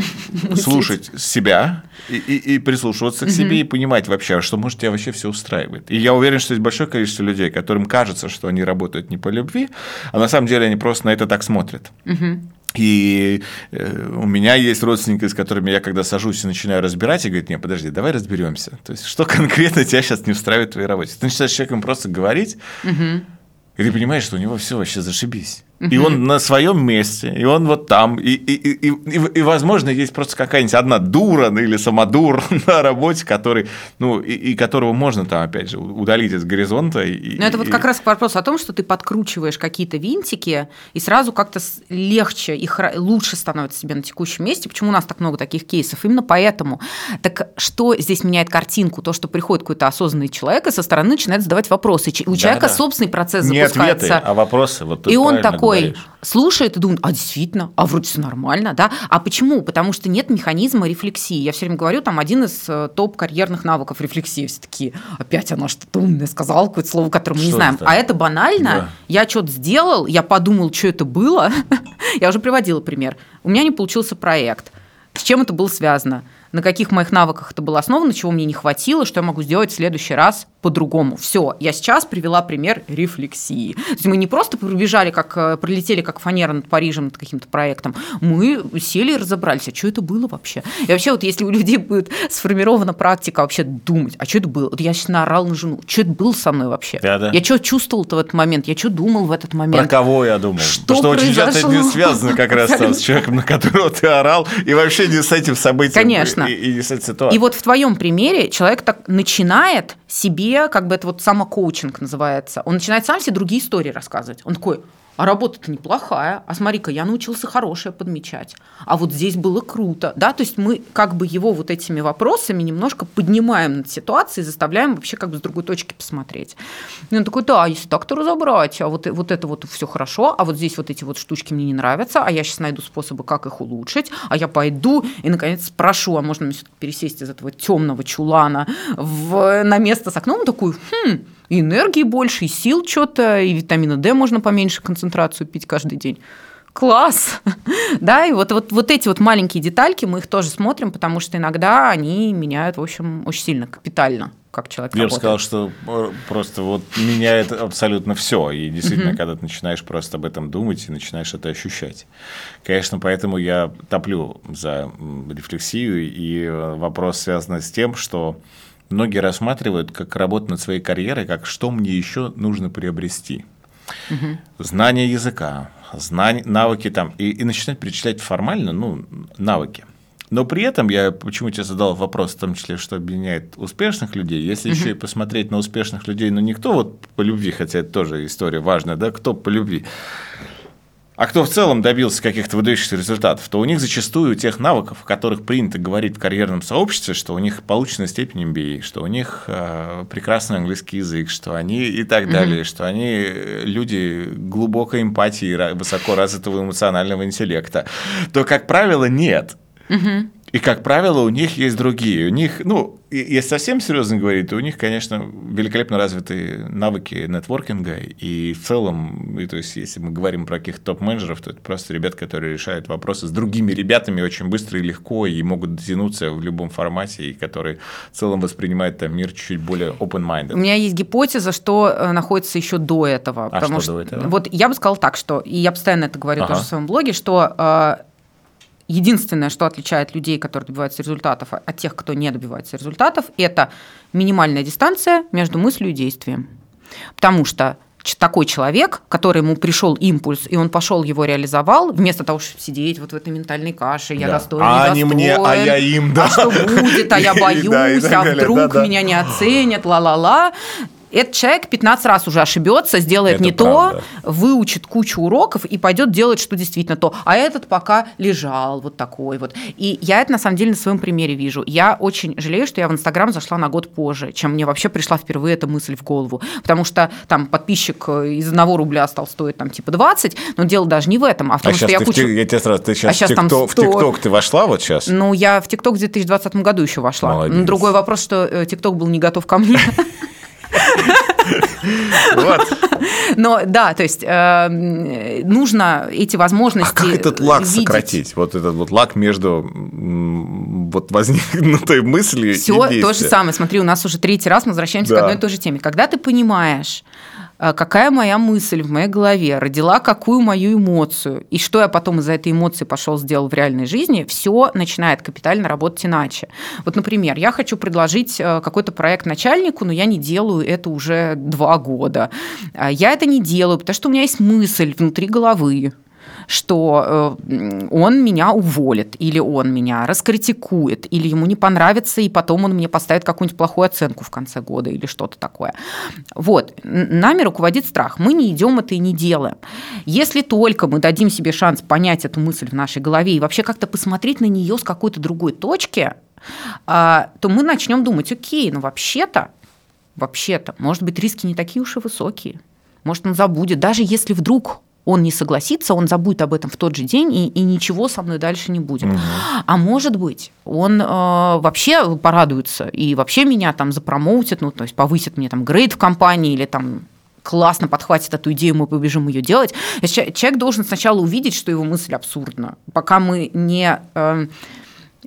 слушать себя и, и, и прислушиваться к себе и понимать вообще, а что может тебя вообще все устраивает. И я уверен, что есть большое количество людей, которым кажется, что они работают не по любви, а на самом деле они просто на это так смотрят. И э, у меня есть родственники, с которыми я когда сажусь и начинаю разбирать, и говорят, не, подожди, давай разберемся. То есть, что конкретно тебя сейчас не устраивает в твоей работе? Ты начинаешь с человеком просто говорить, угу. и ты понимаешь, что у него все вообще зашибись. И он на своем месте, и он вот там, и, и, и, и, и, возможно, есть просто какая-нибудь одна дура или самодур на работе, который, ну, и, и которого можно там, опять же, удалить из горизонта. И, Но это и... вот как раз вопрос о том, что ты подкручиваешь какие-то винтики, и сразу как-то легче и лучше становится себе на текущем месте. Почему у нас так много таких кейсов? Именно поэтому. Так что здесь меняет картинку? То, что приходит какой-то осознанный человек, и со стороны начинает задавать вопросы. У человека да. собственный процесс Не запускается. Не ответы, а вопросы. Вот и он такой, такой слушает и думает, а действительно, а вроде все нормально, да? А почему? Потому что нет механизма рефлексии. Я все время говорю, там один из э, топ-карьерных навыков рефлексии. Все такие, опять она что-то умное сказала, какое-то слово, которое мы что не знаем. Это? А это банально. Да. Я что-то сделал, я подумал, что это было. я уже приводила пример. У меня не получился проект. С чем это было связано? на каких моих навыках это было основано, чего мне не хватило, что я могу сделать в следующий раз по-другому. Все, я сейчас привела пример рефлексии. То есть мы не просто пробежали, как э, пролетели как фанера над Парижем, над каким-то проектом, мы сели и разобрались, а что это было вообще? И вообще вот если у людей будет сформирована практика вообще думать, а что это было? Вот я сейчас наорал на жену, что это было со мной вообще? Да, да. Я что чувствовал-то в этот момент? Я что думал в этот момент? Про кого я думал? Что Потому что очень часто это не связано как раз с человеком, на которого ты орал, и вообще не с этим событием. Конечно. И, и не с этой ситуацией. И вот в твоем примере человек так начинает себе, как бы это вот самокоучинг называется, он начинает сам себе другие истории рассказывать. Он такой, а работа-то неплохая, а смотри-ка, я научился хорошее подмечать, а вот здесь было круто, да, то есть мы как бы его вот этими вопросами немножко поднимаем над ситуацией, заставляем вообще как бы с другой точки посмотреть. И он такой, да, если так, то разобрать, а вот, вот это вот все хорошо, а вот здесь вот эти вот штучки мне не нравятся, а я сейчас найду способы, как их улучшить, а я пойду и, наконец, спрошу, а можно мне пересесть из этого темного чулана в, на место с окном, он такой, хм, и энергии больше, и сил что-то, и витамина D можно поменьше концентрацию пить каждый день. Класс! да, и вот, вот, вот эти вот маленькие детальки, мы их тоже смотрим, потому что иногда они меняют, в общем, очень сильно, капитально как человек Я бы сказал, что э, просто вот меняет абсолютно все. И действительно, когда ты начинаешь просто об этом думать и начинаешь это ощущать. Конечно, поэтому я топлю за рефлексию. И э, вопрос связан с тем, что многие рассматривают как работу над своей карьерой, как что мне еще нужно приобрести. Угу. Знание языка, знания, навыки там, и, и начинать перечислять формально, ну, навыки. Но при этом я почему тебе задал вопрос, в том числе, что объединяет успешных людей. Если угу. еще и посмотреть на успешных людей, ну, никто вот по любви, хотя это тоже история важная, да, кто по любви, а кто в целом добился каких-то выдающихся результатов, то у них зачастую тех навыков, о которых принято говорить в карьерном сообществе, что у них получена степень MBA, что у них э, прекрасный английский язык, что они и так далее, mm-hmm. что они люди глубокой эмпатии, высоко развитого эмоционального интеллекта, то, как правило, нет. Mm-hmm. И, как правило, у них есть другие. У них, ну, если совсем серьезно говорить, то у них, конечно, великолепно развитые навыки нетворкинга. И в целом, и, то есть, если мы говорим про каких-то топ-менеджеров, то это просто ребят, которые решают вопросы с другими ребятами очень быстро и легко, и могут дотянуться в любом формате, и которые в целом воспринимают там мир чуть более open-minded. У меня есть гипотеза, что э, находится еще до этого. А что, что до этого? Вот я бы сказала так, что, и я постоянно это говорю ага. тоже в своем блоге, что э, единственное, что отличает людей, которые добиваются результатов, от тех, кто не добивается результатов, это минимальная дистанция между мыслью и действием. Потому что такой человек, который ему пришел импульс, и он пошел его реализовал, вместо того, чтобы сидеть вот в этой ментальной каше, я да. достоин, а не они мне, а я им, да. А что будет, а я боюсь, а вдруг меня не оценят, ла-ла-ла этот человек 15 раз уже ошибется, сделает Это не правда. то, выучит кучу уроков и пойдет делать, что действительно то. А этот пока лежал вот такой вот. И я это на самом деле на своем примере вижу. Я очень жалею, что я в Инстаграм зашла на год позже, чем мне вообще пришла впервые эта мысль в голову. Потому что там подписчик из одного рубля стал стоить там типа 20, но дело даже не в этом, а в том, а что я кучу... Я тебе сразу, ты сейчас, а сейчас в, ТикТок, 100... в ТикТок ты вошла вот сейчас? Ну, я в ТикТок в 2020 году еще вошла. Молодец. Другой вопрос, что э, ТикТок был не готов ко мне. Вот. Но да, то есть э, нужно эти возможности. А как этот лак видеть. сократить? Вот этот вот лак между вот возникнутой мыслью Все и то же самое. Смотри, у нас уже третий раз мы возвращаемся да. к одной и той же теме. Когда ты понимаешь, какая моя мысль в моей голове, родила какую мою эмоцию, и что я потом из-за этой эмоции пошел сделал в реальной жизни, все начинает капитально работать иначе. Вот, например, я хочу предложить э, какой-то проект начальнику, но я не делаю это уже два года. А, я это не делаю, потому что у меня есть мысль внутри головы, что э, он меня уволит, или он меня раскритикует, или ему не понравится, и потом он мне поставит какую-нибудь плохую оценку в конце года или что-то такое. Вот. Нами руководит страх. Мы не идем это и не делаем. Если только мы дадим себе шанс понять эту мысль в нашей голове и вообще как-то посмотреть на нее с какой-то другой точки, а, то мы начнем думать, окей, ну вообще-то, вообще-то, может быть, риски не такие уж и высокие. Может, он забудет, даже если вдруг он не согласится, он забудет об этом в тот же день, и, и ничего со мной дальше не будет. Угу. А может быть, он э, вообще порадуется и вообще меня там запромоутит, ну, то есть повысит мне там грейд в компании или там классно подхватит эту идею, мы побежим ее делать. Человек должен сначала увидеть, что его мысль абсурдна, пока мы не... Э,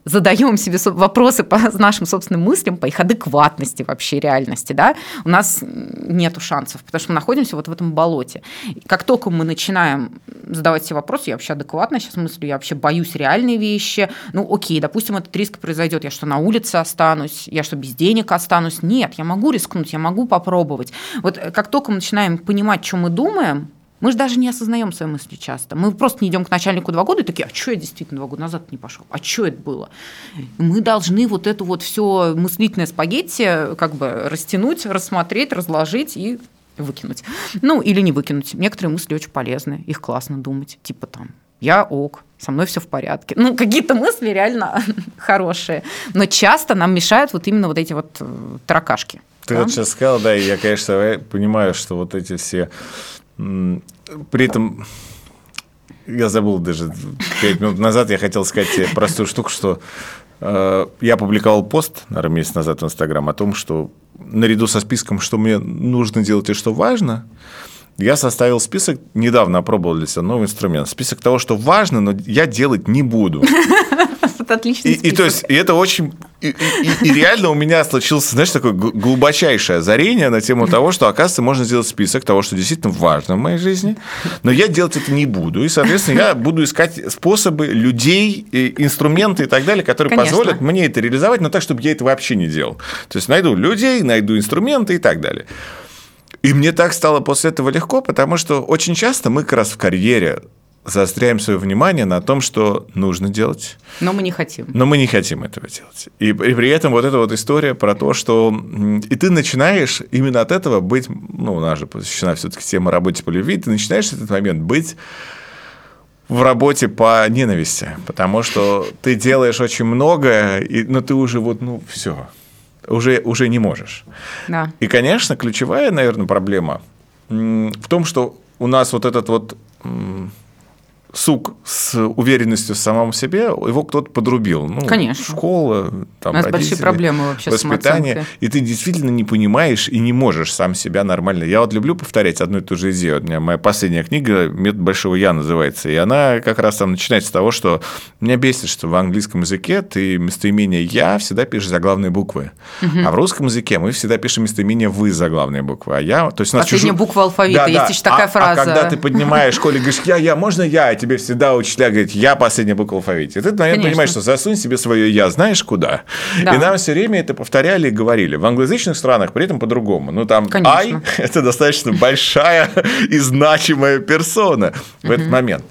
задаем себе вопросы по нашим собственным мыслям, по их адекватности вообще реальности, да, у нас нет шансов, потому что мы находимся вот в этом болоте. Как только мы начинаем задавать себе вопросы, я вообще адекватно сейчас мыслю, я вообще боюсь реальные вещи, ну окей, допустим, этот риск произойдет, я что, на улице останусь, я что, без денег останусь? Нет, я могу рискнуть, я могу попробовать. Вот как только мы начинаем понимать, что мы думаем, мы же даже не осознаем свои мысли часто. Мы просто не идем к начальнику два года и такие, а что я действительно два года назад не пошел? А что это было? Мы должны вот эту вот все мыслительное спагетти как бы растянуть, рассмотреть, разложить и выкинуть. Ну, или не выкинуть. Некоторые мысли очень полезны, их классно думать. Типа там, я ок, со мной все в порядке. Ну, какие-то мысли реально хорошие. Но часто нам мешают вот именно вот эти вот э, таракашки. Ты да? вот сейчас сказал, да, и я, конечно, понимаю, что вот эти все при этом я забыл даже пять минут назад, я хотел сказать тебе простую штуку, что э, я публиковал пост, наверное, месяц назад в Инстаграм о том, что наряду со списком, что мне нужно делать и что важно, я составил список, недавно опробовал для себя новый инструмент. Список того, что важно, но я делать не буду. Это отличный и, и то есть и это очень и, и, и реально у меня случилось, знаешь, такое глубочайшее озарение на тему того, что оказывается можно сделать список того, что действительно важно в моей жизни, но я делать это не буду, и соответственно я буду искать способы людей, инструменты и так далее, которые Конечно. позволят мне это реализовать, но так, чтобы я это вообще не делал. То есть найду людей, найду инструменты и так далее. И мне так стало после этого легко, потому что очень часто мы как раз в карьере заостряем свое внимание на том, что нужно делать. Но мы не хотим. Но мы не хотим этого делать. И, и при этом вот эта вот история про то, что... И ты начинаешь именно от этого быть... Ну, у нас же посвящена все-таки тема работе по любви. Ты начинаешь в этот момент быть в работе по ненависти, потому что ты делаешь очень многое, и, но ты уже вот, ну, все, уже, уже не можешь. Да. И, конечно, ключевая, наверное, проблема в том, что у нас вот этот вот сук с уверенностью в самом себе, его кто-то подрубил. Ну, Конечно. Школа, там, У нас родители, большие проблемы вообще воспитание. с И ты действительно не понимаешь и не можешь сам себя нормально. Я вот люблю повторять одну и ту же идею. У меня моя последняя книга «Метод большого я» называется. И она как раз там начинается с того, что меня бесит, что в английском языке ты местоимение «я» всегда пишешь заглавные буквы. Угу. А в русском языке мы всегда пишем местоимение «вы» заглавные буквы. А я... То есть у нас Последняя чужу... буква алфавита. Да, Есть да. еще такая а, фраза. А когда ты поднимаешь школе говоришь «я», «я», можно «я», тебе всегда учителя говорят, я последняя буква в алфавите. И ты, наверное, Конечно. понимаешь, что засунь себе свое я, знаешь куда. Да. И нам все время это повторяли и говорили. В англоязычных странах при этом по-другому. Ну, там I – это достаточно большая и значимая персона в этот момент.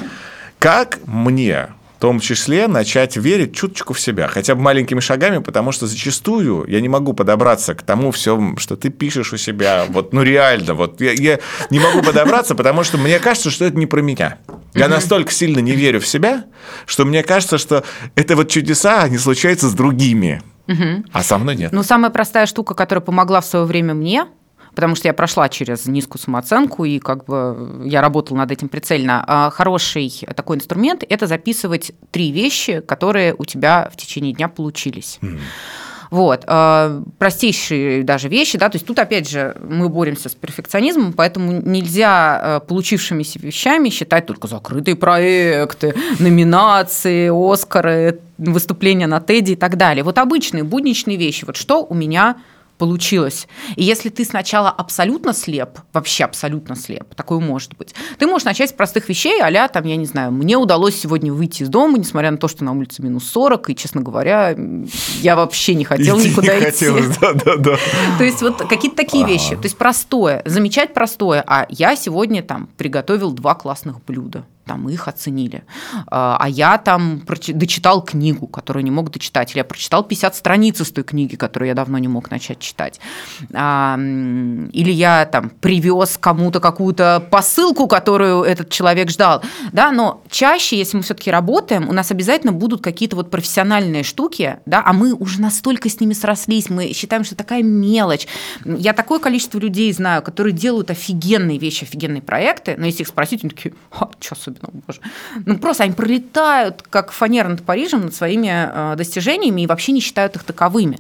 Как мне том числе начать верить чуточку в себя, хотя бы маленькими шагами, потому что зачастую я не могу подобраться к тому всему, что ты пишешь у себя, вот, ну реально, вот я, я не могу подобраться, потому что мне кажется, что это не про меня. Я настолько сильно не верю в себя, что мне кажется, что это вот чудеса, они случаются с другими, а со мной нет. Ну, самая простая штука, которая помогла в свое время мне, потому что я прошла через низкую самооценку, и как бы я работала над этим прицельно. А хороший такой инструмент – это записывать три вещи, которые у тебя в течение дня получились. Mm. Вот. А, простейшие даже вещи, да, то есть тут, опять же, мы боремся с перфекционизмом, поэтому нельзя а, получившимися вещами считать только закрытые проекты, номинации, Оскары, выступления на Теди и так далее. Вот обычные будничные вещи. Вот что у меня получилось. И если ты сначала абсолютно слеп, вообще абсолютно слеп, такое может быть, ты можешь начать с простых вещей, а там, я не знаю, мне удалось сегодня выйти из дома, несмотря на то, что на улице минус 40, и, честно говоря, я вообще не хотела идти никуда не идти. Да, да, да. То есть вот какие-то такие ага. вещи. То есть простое, замечать простое. А я сегодня там приготовил два классных блюда там их оценили. А, а я там дочитал книгу, которую не мог дочитать, или я прочитал 50 страниц из той книги, которую я давно не мог начать читать. А, или я там привез кому-то какую-то посылку, которую этот человек ждал. Да, но чаще, если мы все-таки работаем, у нас обязательно будут какие-то вот профессиональные штуки, да, а мы уже настолько с ними срослись, мы считаем, что такая мелочь. Я такое количество людей знаю, которые делают офигенные вещи, офигенные проекты, но если их спросить, они такие, а, что особенного, боже. Ну, просто они пролетают, как фанера над Парижем, над своими э, достижениями и вообще не считают их таковыми.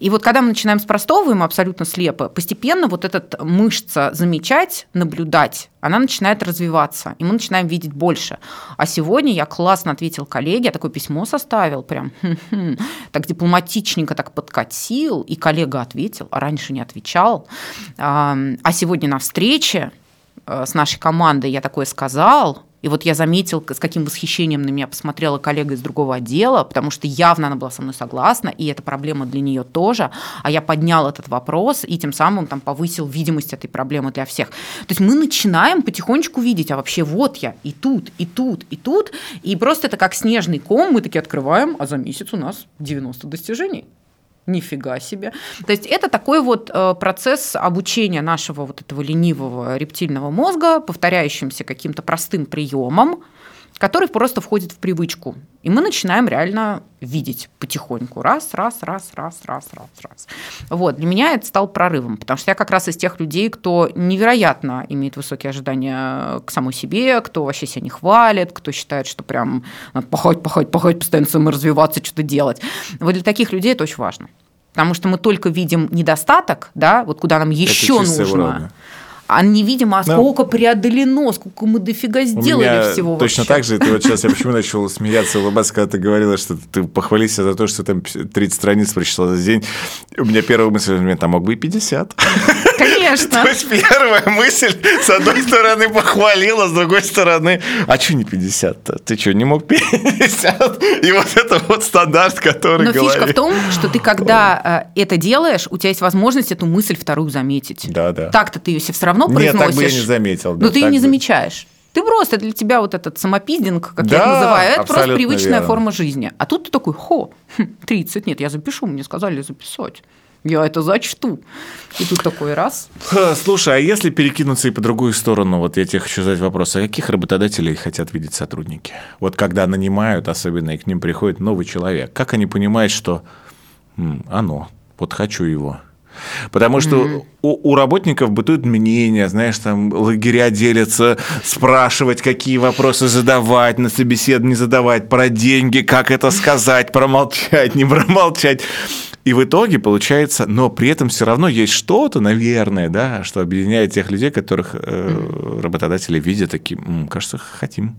И вот когда мы начинаем с простого, и мы абсолютно слепы, постепенно вот эта мышца замечать, наблюдать, она начинает развиваться, и мы начинаем видеть больше. А сегодня я классно ответил коллеге, я такое письмо составил, прям так дипломатичненько так подкатил, и коллега ответил, а раньше не отвечал. А сегодня на встрече э, с нашей командой я такое сказал, и вот я заметил, с каким восхищением на меня посмотрела коллега из другого отдела, потому что явно она была со мной согласна, и это проблема для нее тоже. А я поднял этот вопрос и тем самым там повысил видимость этой проблемы для всех. То есть мы начинаем потихонечку видеть, а вообще вот я и тут, и тут, и тут. И просто это как снежный ком, мы таки открываем, а за месяц у нас 90 достижений. Нифига себе. То есть это такой вот э, процесс обучения нашего вот этого ленивого рептильного мозга, повторяющимся каким-то простым приемом, который просто входит в привычку. И мы начинаем реально видеть потихоньку. Раз, раз, раз, раз, раз, раз, раз. Вот. Для меня это стал прорывом, потому что я как раз из тех людей, кто невероятно имеет высокие ожидания к самой себе, кто вообще себя не хвалит, кто считает, что прям надо пахать, пахать, пахать, постоянно саморазвиваться, что-то делать. Вот для таких людей это очень важно. Потому что мы только видим недостаток, да, вот куда нам еще нужно. Уродно а невидимо, а ну, сколько преодолено, сколько мы дофига сделали всего Точно вообще. так же, ты вот сейчас, я почему начал смеяться, улыбаться, когда ты говорила, что ты похвалился за то, что там 30 страниц прочитал за день. У меня первая мысль, у меня там мог бы и 50. Конечно. То есть первая мысль, с одной стороны, похвалила, с другой стороны, а что не 50-то? Ты что, не мог 50? И вот это вот стандарт, который Но фишка в том, что ты, когда э, это делаешь, у тебя есть возможность эту мысль вторую заметить. Да, да. Так-то ты ее все равно произносишь. Нет, так бы я не заметил. Да, но ты ее не бы... замечаешь. Ты просто для тебя вот этот самопиздинг, как да, я это называю, это просто привычная верно. форма жизни. А тут ты такой, хо, 30, хм, нет, я запишу, мне сказали записать. Я это зачту. И тут такой раз. Слушай, а если перекинуться и по другую сторону, вот я тебе хочу задать вопрос, а каких работодателей хотят видеть сотрудники? Вот когда нанимают, особенно и к ним приходит новый человек, как они понимают, что оно, вот хочу его? Потому что mm-hmm. у, у работников бытует мнение, знаешь, там лагеря делятся, спрашивать, какие вопросы задавать, на собеседование задавать, про деньги, как это сказать, промолчать, не промолчать. И в итоге получается, но при этом все равно есть что-то, наверное, да, что объединяет тех людей, которых э, работодатели видят таким, кажется, хотим.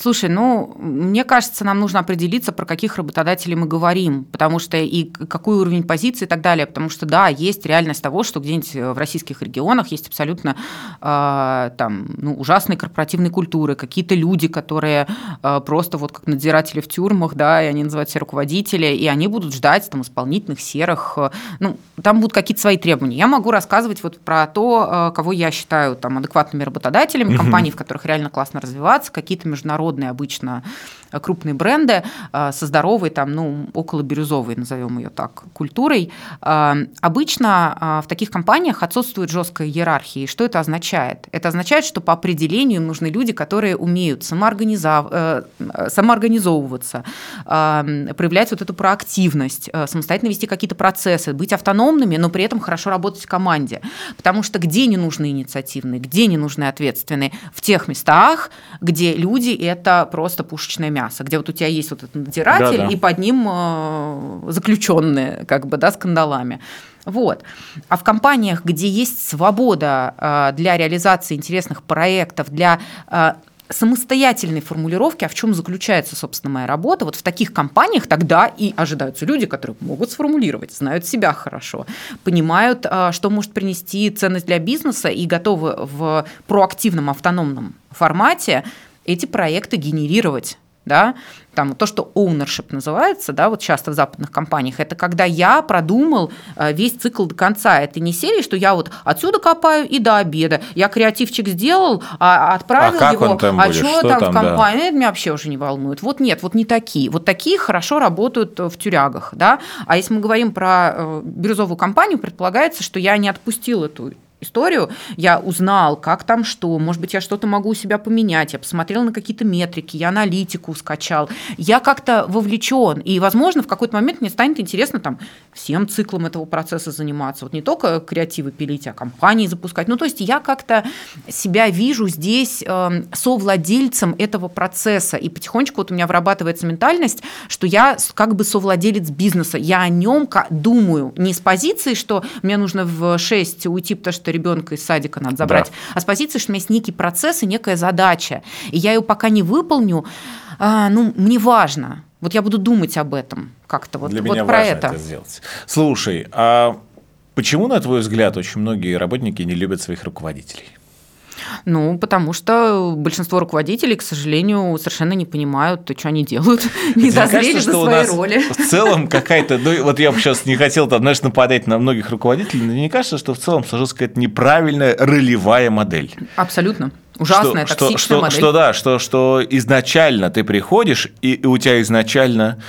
Слушай, ну, мне кажется, нам нужно определиться, про каких работодателей мы говорим, потому что и какой уровень позиции и так далее, потому что, да, есть реальность того, что где-нибудь в российских регионах есть абсолютно э, там, ну, ужасные корпоративные культуры, какие-то люди, которые э, просто вот как надзиратели в тюрьмах, да, и они называют себя руководители, и они будут ждать там исполнительных серых, э, ну, там будут какие-то свои требования. Я могу рассказывать вот про то, э, кого я считаю там адекватными работодателями, компаний, в которых реально классно развиваться, какие-то международные международные обычно крупные бренды э, со здоровой, там, ну, около бирюзовой, назовем ее так, культурой. Э, обычно в таких компаниях отсутствует жесткая иерархия. И что это означает? Это означает, что по определению нужны люди, которые умеют самоорганизов... самоорганизовываться, проявлять вот эту проактивность, самостоятельно вести какие-то процессы, быть автономными, но при этом хорошо работать в команде. Потому что где не нужны инициативные, где не нужны ответственные? В тех местах, где люди это просто пушечное мясо, где вот у тебя есть вот этот надзиратель, да, да. и под ним э, заключенные, как бы, да, скандалами. Вот. А в компаниях, где есть свобода э, для реализации интересных проектов, для э, самостоятельной формулировки, а в чем заключается, собственно, моя работа, вот в таких компаниях тогда и ожидаются люди, которые могут сформулировать, знают себя хорошо, понимают, что может принести ценность для бизнеса и готовы в проактивном автономном формате эти проекты генерировать да, там то, что ownership называется, да, вот часто в западных компаниях, это когда я продумал э, весь цикл до конца. Это не серия, что я вот отсюда копаю и до обеда. Я креативчик сделал, а, отправил а его, там а будет? что, что там, там в компании, да. это меня вообще уже не волнует. Вот нет, вот не такие. Вот такие хорошо работают в тюрягах, да. А если мы говорим про э, бирюзовую компанию, предполагается, что я не отпустил эту историю, я узнал, как там что, может быть, я что-то могу у себя поменять, я посмотрел на какие-то метрики, я аналитику скачал, я как-то вовлечен, и, возможно, в какой-то момент мне станет интересно там всем циклом этого процесса заниматься, вот не только креативы пилить, а компании запускать, ну, то есть я как-то себя вижу здесь э, совладельцем этого процесса, и потихонечку вот у меня вырабатывается ментальность, что я как бы совладелец бизнеса, я о нем думаю, не с позиции, что мне нужно в 6 уйти, потому что что ребенка из садика надо забрать, да. а с позиции, что у меня есть некий процесс и некая задача, и я ее пока не выполню, а, ну, мне важно. Вот я буду думать об этом как-то вот, Для вот меня про важно это. это сделать. Слушай, а почему, на твой взгляд, очень многие работники не любят своих руководителей? Ну, потому что большинство руководителей, к сожалению, совершенно не понимают, что они делают, не дозрели за свои роли. В целом какая-то, ну, вот я бы сейчас не хотел, там, знаешь, нападать на многих руководителей, но мне кажется, что в целом сложилась какая-то неправильная ролевая модель. Абсолютно. Ужасная, что, токсичная что, модель. Что, да, что, что изначально ты приходишь, и, и у тебя изначально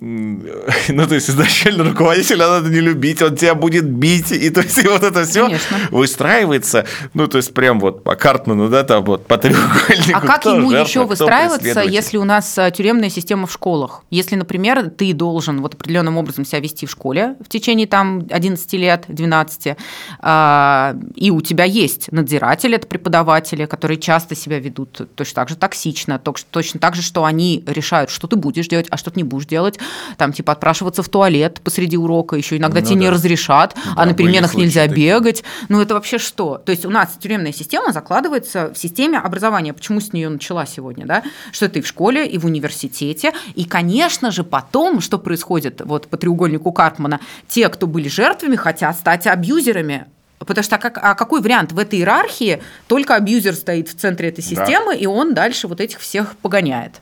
ну, то есть изначально руководителя надо не любить, он тебя будет бить, и то есть и вот это все Конечно. выстраивается, ну, то есть прям вот по Картману, да, там вот по треугольнику. А как ему жертва, еще выстраиваться, если у нас э, тюремная система в школах? Если, например, ты должен вот определенным образом себя вести в школе в течение там 11 лет, 12, а, и у тебя есть надзиратели, это преподаватели, которые часто себя ведут точно так же токсично, точно так же, что они решают, что ты будешь делать, а что ты не будешь делать, там, типа, отпрашиваться в туалет посреди урока, еще иногда ну, тебе да. не разрешат, да, а на переменах нельзя такие. бегать. Ну, это вообще что? То есть у нас тюремная система закладывается в системе образования. Почему с нее начала сегодня, да? Что ты в школе, и в университете. И, конечно же, потом, что происходит вот по треугольнику Карпмана, те, кто были жертвами, хотят стать абьюзерами Потому что а, как, а какой вариант в этой иерархии? Только абьюзер стоит в центре этой системы, да. и он дальше вот этих всех погоняет.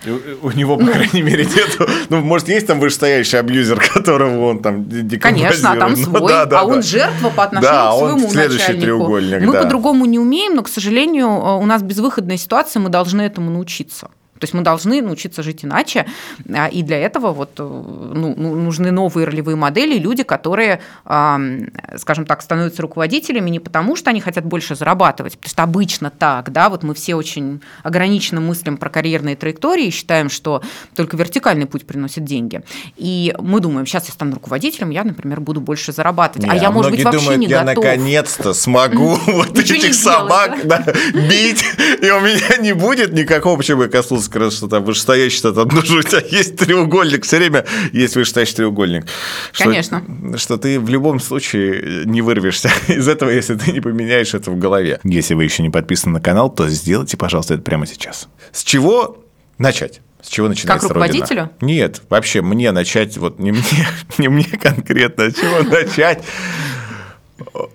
У, у него, по ну. крайней мере, нету. Ну, может, есть там вышестоящий абьюзер, которого он там Конечно, а там ну свой, да, да, а да. он жертва по отношению да, к своему он следующий начальнику. треугольник. Мы да. по-другому не умеем, но, к сожалению, у нас безвыходная ситуация, мы должны этому научиться. То есть мы должны научиться жить иначе, а, и для этого вот, э, ну, ну, нужны новые ролевые модели, люди, которые, скажем так, становятся руководителями не потому, что они хотят больше зарабатывать, потому что обычно так, да, вот мы все очень ограниченно мыслим про карьерные траектории и считаем, что только вертикальный путь приносит деньги. И мы думаем, сейчас я стану руководителем, я, например, буду больше зарабатывать. Не, а я, а может быть, вообще думают, не я готов. наконец-то смогу вот этих собак бить, и у меня не будет никакого, почему я коснулся что там вышестоящий, что там нужно, у тебя есть треугольник, все время есть вышестоящий треугольник. Конечно. Что ты в любом случае не вырвешься из этого, если ты не поменяешь это в голове. Если вы еще не подписаны на канал, то сделайте, пожалуйста, это прямо сейчас. С чего начать? С чего начинается Как руководителю? Родина? Нет, вообще мне начать, вот не мне, не мне конкретно, с чего начать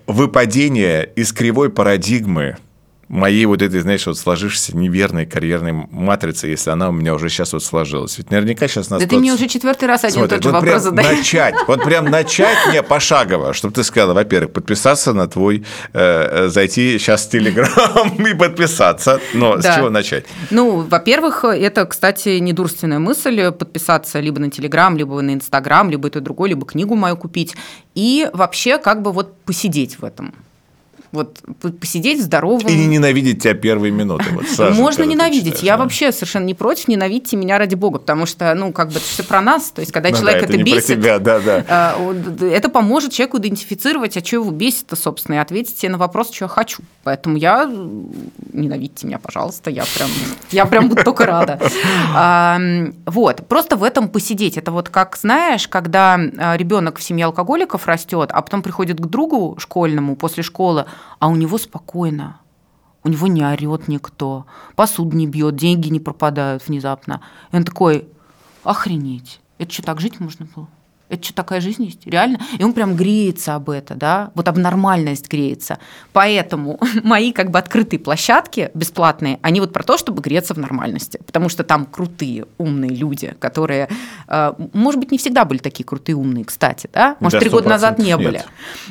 выпадение из кривой парадигмы моей вот этой, знаешь, вот сложившейся неверной карьерной матрицы, если она у меня уже сейчас вот сложилась. Ведь наверняка сейчас нас... Да ты мне уже четвертый раз один Смотрит, тот же вот вопрос задаешь. начать, вот прям начать мне пошагово, чтобы ты сказала, во-первых, подписаться на твой, э, зайти сейчас в Телеграм и подписаться. Но да. с чего начать? Ну, во-первых, это, кстати, недурственная мысль, подписаться либо на Телеграм, либо на Инстаграм, либо это другое, либо книгу мою купить. И вообще как бы вот посидеть в этом вот посидеть здоровым. И не ненавидеть тебя первые минуты. Вот, сразу, Можно ненавидеть. Читаешь, Я да. вообще совершенно не против, ненавидьте меня ради бога, потому что, ну, как бы это все про нас. То есть, когда ну, человек да, это, это бесит, тебя, да, да. Э, это поможет человеку идентифицировать, а что его бесит-то, собственно, и ответить себе на вопрос, что я хочу. Поэтому я ненавидьте меня, пожалуйста, я прям, я прям буду только рада. Вот, просто в этом посидеть. Это вот как, знаешь, когда э, ребенок в семье алкоголиков растет, а потом приходит к другу школьному после школы, а у него спокойно. У него не орет никто, посуду не бьет, деньги не пропадают внезапно. И он такой, охренеть, это что, так жить можно было? Это что, такая жизнь есть? Реально? И он прям греется об это, да? Вот об нормальность греется. Поэтому мои как бы открытые площадки бесплатные, они вот про то, чтобы греться в нормальности. Потому что там крутые, умные люди, которые, э, может быть, не всегда были такие крутые, умные, кстати, да? Может, три года назад не нет. были.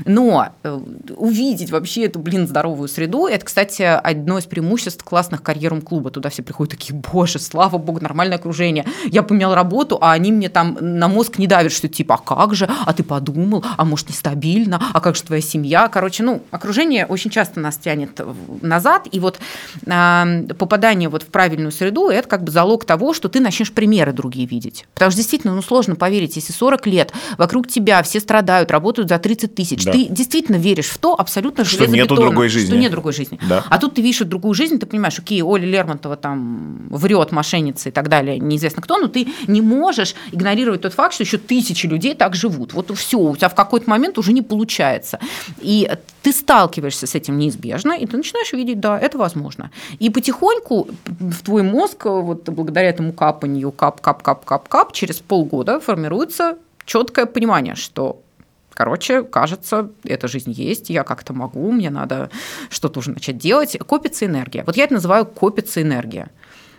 Но э, увидеть вообще эту, блин, здоровую среду, это, кстати, одно из преимуществ классных карьером клуба. Туда все приходят такие, боже, слава богу, нормальное окружение. Я поменял работу, а они мне там на мозг не давят, что типа, а как же, а ты подумал, а может нестабильно, а как же твоя семья, короче, ну, окружение очень часто нас тянет назад, и вот э, попадание вот в правильную среду, это как бы залог того, что ты начнешь примеры другие видеть, потому что действительно, ну, сложно поверить, если 40 лет вокруг тебя все страдают, работают за 30 тысяч, да. ты действительно веришь в то абсолютно что нету другой жизни, что нет другой жизни, да. а тут ты видишь другую жизнь, ты понимаешь, окей, Оля Лермонтова там врет, мошенница и так далее, неизвестно кто, но ты не можешь игнорировать тот факт, что еще тысячи людей так живут. Вот все, у тебя в какой-то момент уже не получается. И ты сталкиваешься с этим неизбежно, и ты начинаешь видеть, да, это возможно. И потихоньку в твой мозг, вот благодаря этому капанию, кап, кап, кап, кап, кап, через полгода формируется четкое понимание, что Короче, кажется, эта жизнь есть, я как-то могу, мне надо что-то уже начать делать. Копится энергия. Вот я это называю копится энергия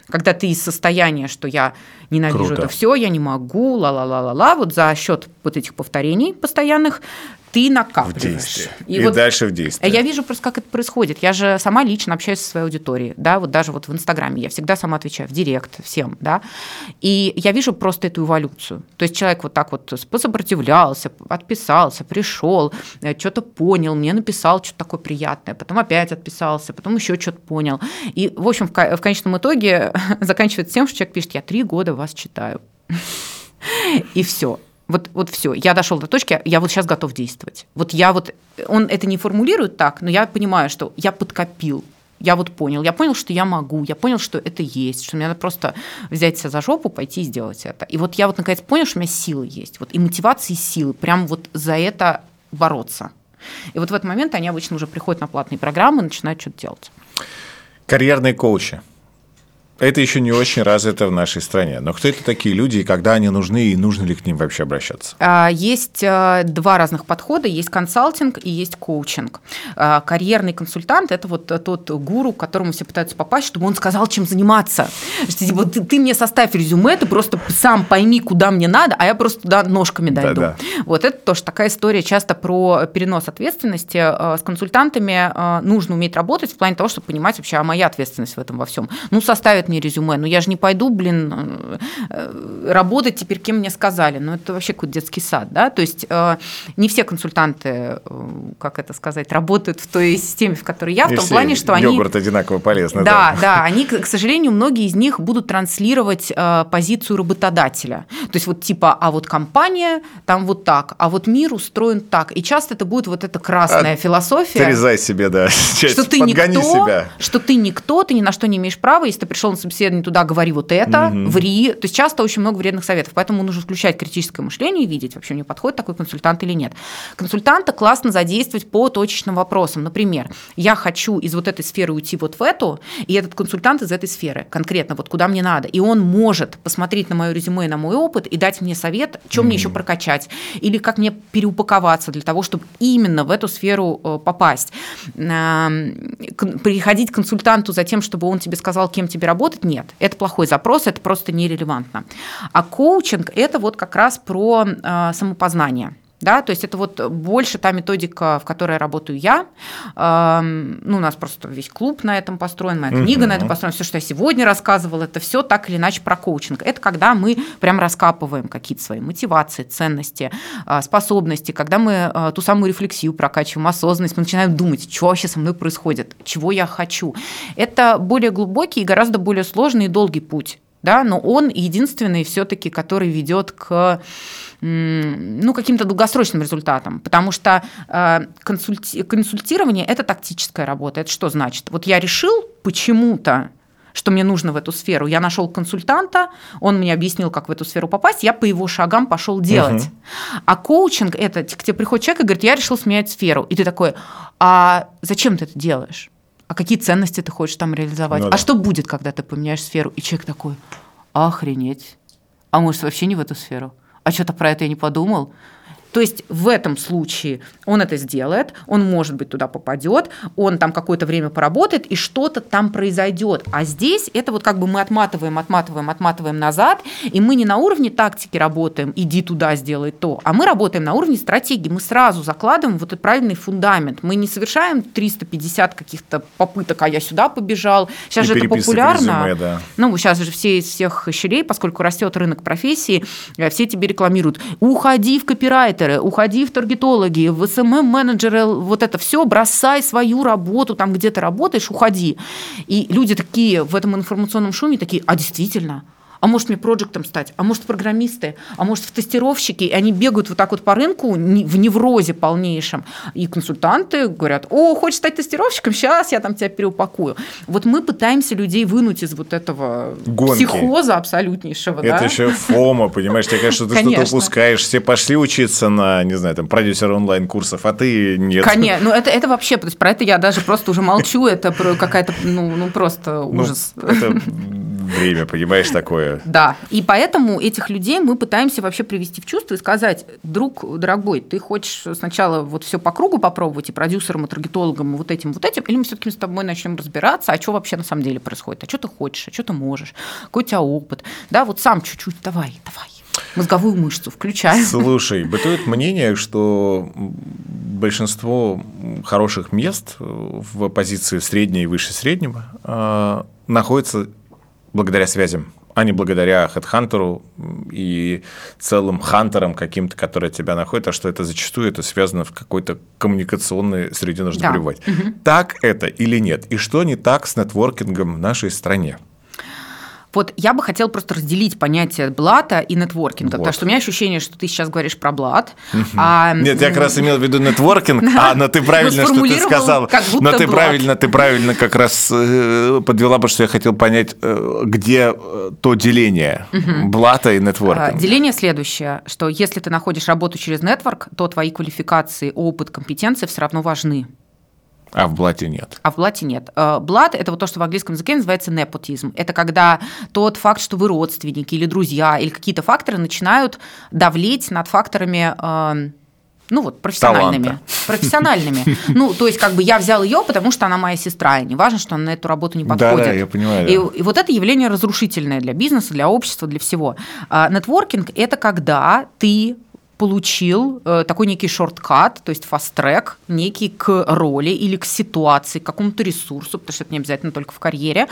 когда ты из состояния, что я ненавижу Круто. это все, я не могу, ла-ла-ла-ла-ла, вот за счет вот этих повторений постоянных ты накапливаешь. И, и вот дальше в действие. Я вижу просто, как это происходит. Я же сама лично общаюсь со своей аудиторией, да, вот даже вот в Инстаграме я всегда сама отвечаю, в Директ всем, да, и я вижу просто эту эволюцию. То есть человек вот так вот сопротивлялся, отписался, пришел, э, что-то понял, мне написал что-то такое приятное, потом опять отписался, потом еще что-то понял. И, в общем, в конечном итоге заканчивается тем, что человек пишет, я три года вас читаю. И все. Вот, вот все, я дошел до точки, я вот сейчас готов действовать. Вот я вот, он это не формулирует так, но я понимаю, что я подкопил, я вот понял, я понял, что я могу, я понял, что это есть, что мне надо просто взять себя за жопу, пойти и сделать это. И вот я вот наконец понял, что у меня силы есть, вот и мотивации, и силы, прям вот за это бороться. И вот в этот момент они обычно уже приходят на платные программы и начинают что-то делать. Карьерные коучи – это еще не очень развито в нашей стране. Но кто это такие люди, и когда они нужны, и нужно ли к ним вообще обращаться? А, есть э, два разных подхода. Есть консалтинг и есть коучинг. А, карьерный консультант – это вот тот гуру, к которому все пытаются попасть, чтобы он сказал, чем заниматься. Что, типа, ты, ты мне составь резюме, ты просто сам пойми, куда мне надо, а я просто туда ножками дойду. Да, да. Вот это тоже такая история часто про перенос ответственности. Э, с консультантами э, нужно уметь работать в плане того, чтобы понимать вообще, а моя ответственность в этом во всем. Ну, составить присылает мне резюме, но я же не пойду, блин, работать теперь, кем мне сказали. Ну, это вообще какой-то детский сад, да? То есть не все консультанты, как это сказать, работают в той системе, в которой я, в том плане, что они... Йогурт одинаково полезный. Да, да, да, они, к сожалению, многие из них будут транслировать позицию работодателя. То есть вот типа, а вот компания там вот так, а вот мир устроен так. И часто это будет вот эта красная а, философия. Отрезай себе, да. Что ты никто, себя. что ты никто, ты ни на что не имеешь права. Если ты пришел на собеседование туда, говори вот это, угу. ври. То есть часто очень много вредных советов. Поэтому нужно включать критическое мышление и видеть, вообще мне подходит такой консультант или нет. Консультанта классно задействовать по точечным вопросам. Например, я хочу из вот этой сферы уйти вот в эту, и этот консультант из этой сферы, конкретно вот куда мне надо. И он может посмотреть на мое резюме и на мой опыт и дать мне совет, что mm мне еще прокачать, или как мне переупаковаться для того, чтобы именно в эту сферу э, попасть. Приходить к консультанту за тем, чтобы он тебе сказал, кем тебе работать, нет. Это плохой запрос, это просто нерелевантно. А коучинг – это вот как раз про э, самопознание. Да, то есть это вот больше та методика, в которой работаю я. Ну, у нас просто весь клуб на этом построен, моя книга uh-huh. на этом построена, все, что я сегодня рассказывала, это все так или иначе про коучинг. Это когда мы прям раскапываем какие-то свои мотивации, ценности, а, способности, когда мы а, ту самую рефлексию прокачиваем, осознанность, мы начинаем думать, что вообще со мной происходит, чего я хочу. Это более глубокий и гораздо более сложный и долгий путь да, но он единственный все-таки, который ведет к ну, каким-то долгосрочным результатам, потому что э, консульти- консультирование – это тактическая работа. Это что значит? Вот я решил почему-то, что мне нужно в эту сферу. Я нашел консультанта, он мне объяснил, как в эту сферу попасть, я по его шагам пошел делать. Угу. А коучинг это к тебе приходит человек и говорит, я решил сменять сферу. И ты такой, а зачем ты это делаешь? А какие ценности ты хочешь там реализовать? Ну, да. А что будет, когда ты поменяешь сферу? И человек такой, охренеть. А может, вообще не в эту сферу? а что-то про это я не подумал. То есть в этом случае он это сделает, он, может быть, туда попадет, он там какое-то время поработает, и что-то там произойдет. А здесь это вот как бы мы отматываем, отматываем, отматываем назад, и мы не на уровне тактики работаем, иди туда, сделай то, а мы работаем на уровне стратегии. Мы сразу закладываем вот этот правильный фундамент. Мы не совершаем 350 каких-то попыток, а я сюда побежал. Сейчас и же это популярно. Резюме, да. Ну, сейчас же все из всех щелей, поскольку растет рынок профессии, э, все тебе рекламируют. Уходи в копирайтер, маркетеры, уходи в таргетологи, в SMM-менеджеры, вот это все, бросай свою работу, там где ты работаешь, уходи. И люди такие в этом информационном шуме такие, а действительно, а может мне проектом стать, а может программисты, а может в тестировщики, и они бегают вот так вот по рынку в неврозе полнейшем, и консультанты говорят, о, хочешь стать тестировщиком, сейчас я там тебя переупакую. Вот мы пытаемся людей вынуть из вот этого Гонки. психоза абсолютнейшего. Это да? еще фома, понимаешь, тебе кажется, ты что-то упускаешь, все пошли учиться на, не знаю, там, продюсера онлайн-курсов, а ты нет. Конечно, ну это, это вообще, то есть про это я даже просто уже молчу, это какая-то, ну, ну просто ну, ужас. Ну, это время, понимаешь, такое. Да, и поэтому этих людей мы пытаемся вообще привести в чувство и сказать, друг дорогой, ты хочешь сначала вот все по кругу попробовать и продюсером, и таргетологом, и вот этим, вот этим, или мы все-таки с тобой начнем разбираться, а что вообще на самом деле происходит, а что ты хочешь, а что ты можешь, какой у тебя опыт, да, вот сам чуть-чуть, давай, давай. Мозговую мышцу включаем. Слушай, бытует мнение, что большинство хороших мест в позиции средней и выше среднего э, находится благодаря связям, а не благодаря HeadHunter и целым хантерам каким-то, которые тебя находят, а что это зачастую это связано в какой-то коммуникационной среде нужно да. пребывать. Угу. Так это или нет? И что не так с нетворкингом в нашей стране? Вот я бы хотела просто разделить понятие блата и нетворкинга, вот. потому что у меня ощущение, что ты сейчас говоришь про блат. Угу. А... Нет, я как раз имел в виду нетворкинг, а, но ты правильно, что ты сказал. Но ты правильно, ты правильно как раз э, подвела, потому что я хотел понять, э, где э, то деление блата и нетворкинга. Деление следующее, что если ты находишь работу через нетворк, то твои квалификации, опыт, компетенции все равно важны. А в блате нет. А в блате нет. Э, блат – это вот то, что в английском языке называется непотизм. Это когда тот факт, что вы родственники или друзья, или какие-то факторы начинают давлеть над факторами э, ну вот, профессиональными. Таланта. Профессиональными. Ну, то есть, как бы я взял ее, потому что она моя сестра, и не важно, что она на эту работу не подходит. Да, да, я понимаю. И, и вот это явление разрушительное для бизнеса, для общества, для всего. А, нетворкинг – это когда ты получил э, такой некий шорткат, то есть фаст-трек, некий к роли или к ситуации, к какому-то ресурсу, потому что это не обязательно только в карьере.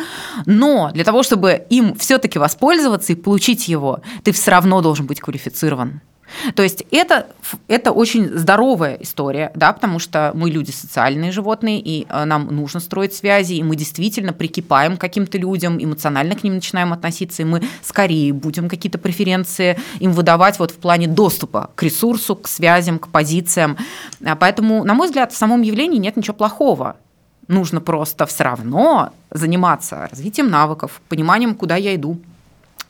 Но для того, чтобы им все-таки воспользоваться и получить его, ты все равно должен быть квалифицирован. То есть это, это очень здоровая история, да, потому что мы люди социальные животные, и э, нам нужно строить связи, и мы действительно прикипаем к каким-то людям, эмоционально к ним начинаем относиться, и мы скорее будем какие-то преференции им выдавать вот в плане доступа к ресурсу, к связям, к позициям. А поэтому, на мой взгляд, в самом явлении нет ничего плохого. Нужно просто все равно заниматься развитием навыков, пониманием, куда я иду,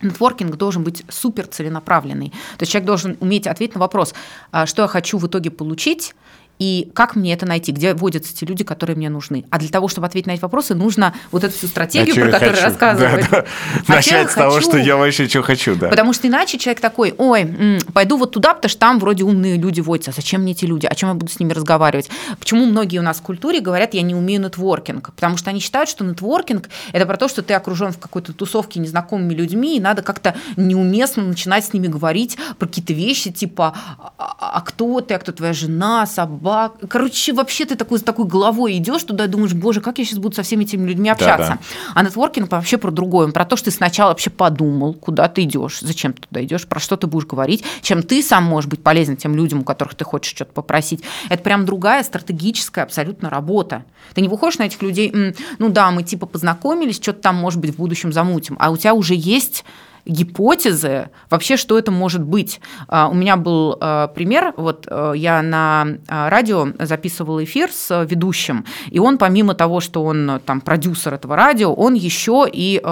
Нетворкинг должен быть супер целенаправленный. То есть человек должен уметь ответить на вопрос, а, что я хочу в итоге получить, и как мне это найти, где водятся те люди, которые мне нужны. А для того, чтобы ответить на эти вопросы, нужно вот эту всю стратегию, про которую хочу. рассказывать. Да, да. Начать с того, что я вообще что хочу, да. Потому что иначе человек такой, ой, м, пойду вот туда, потому что там вроде умные люди водятся. А зачем мне эти люди? О чем я буду с ними разговаривать? Почему многие у нас в культуре говорят, я не умею нетворкинг? Потому что они считают, что нетворкинг – это про то, что ты окружен в какой-то тусовке незнакомыми людьми, и надо как-то неуместно начинать с ними говорить про какие-то вещи, типа, а, а, а кто ты, а кто твоя жена, собака, собак. Короче, вообще ты такой, с такой головой идешь туда и думаешь, боже, как я сейчас буду со всеми этими людьми общаться. Да, да. А нетворкинг вообще про другое. Про то, что ты сначала вообще подумал, куда ты идешь, зачем ты туда идешь, про что ты будешь говорить, чем ты сам можешь быть полезен тем людям, у которых ты хочешь что-то попросить. Это прям другая стратегическая абсолютно работа. Ты не выходишь на этих людей, ну да, мы типа познакомились, что-то там, может быть, в будущем замутим, а у тебя уже есть гипотезы вообще, что это может быть. А, у меня был а, пример, вот э, я на а, радио записывала эфир с ведущим, и он помимо того, что он там продюсер этого радио, он еще и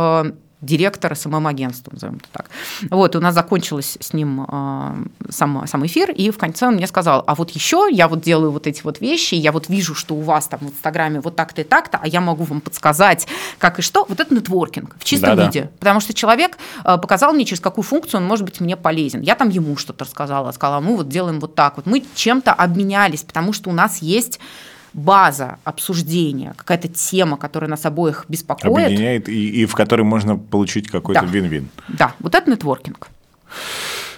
э, директор СММ-агентства, назовем это так. Вот, у нас закончилось с ним э, сам, сам эфир, и в конце он мне сказал, а вот еще я вот делаю вот эти вот вещи, я вот вижу, что у вас там в Инстаграме вот так-то и так-то, а я могу вам подсказать, как и что. Вот это нетворкинг в чистом Да-да. виде. Потому что человек э, показал мне, через какую функцию он может быть мне полезен. Я там ему что-то рассказала, сказала, мы вот делаем вот так вот. Мы чем-то обменялись, потому что у нас есть база обсуждения, какая-то тема, которая нас обоих беспокоит. Объединяет, и, и в которой можно получить какой-то да. вин-вин. Да, вот это нетворкинг.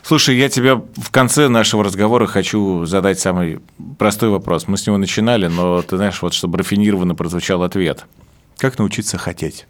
Слушай, я тебе в конце нашего разговора хочу задать самый простой вопрос. Мы с него начинали, но ты знаешь, вот чтобы рафинированно прозвучал ответ. Как научиться хотеть?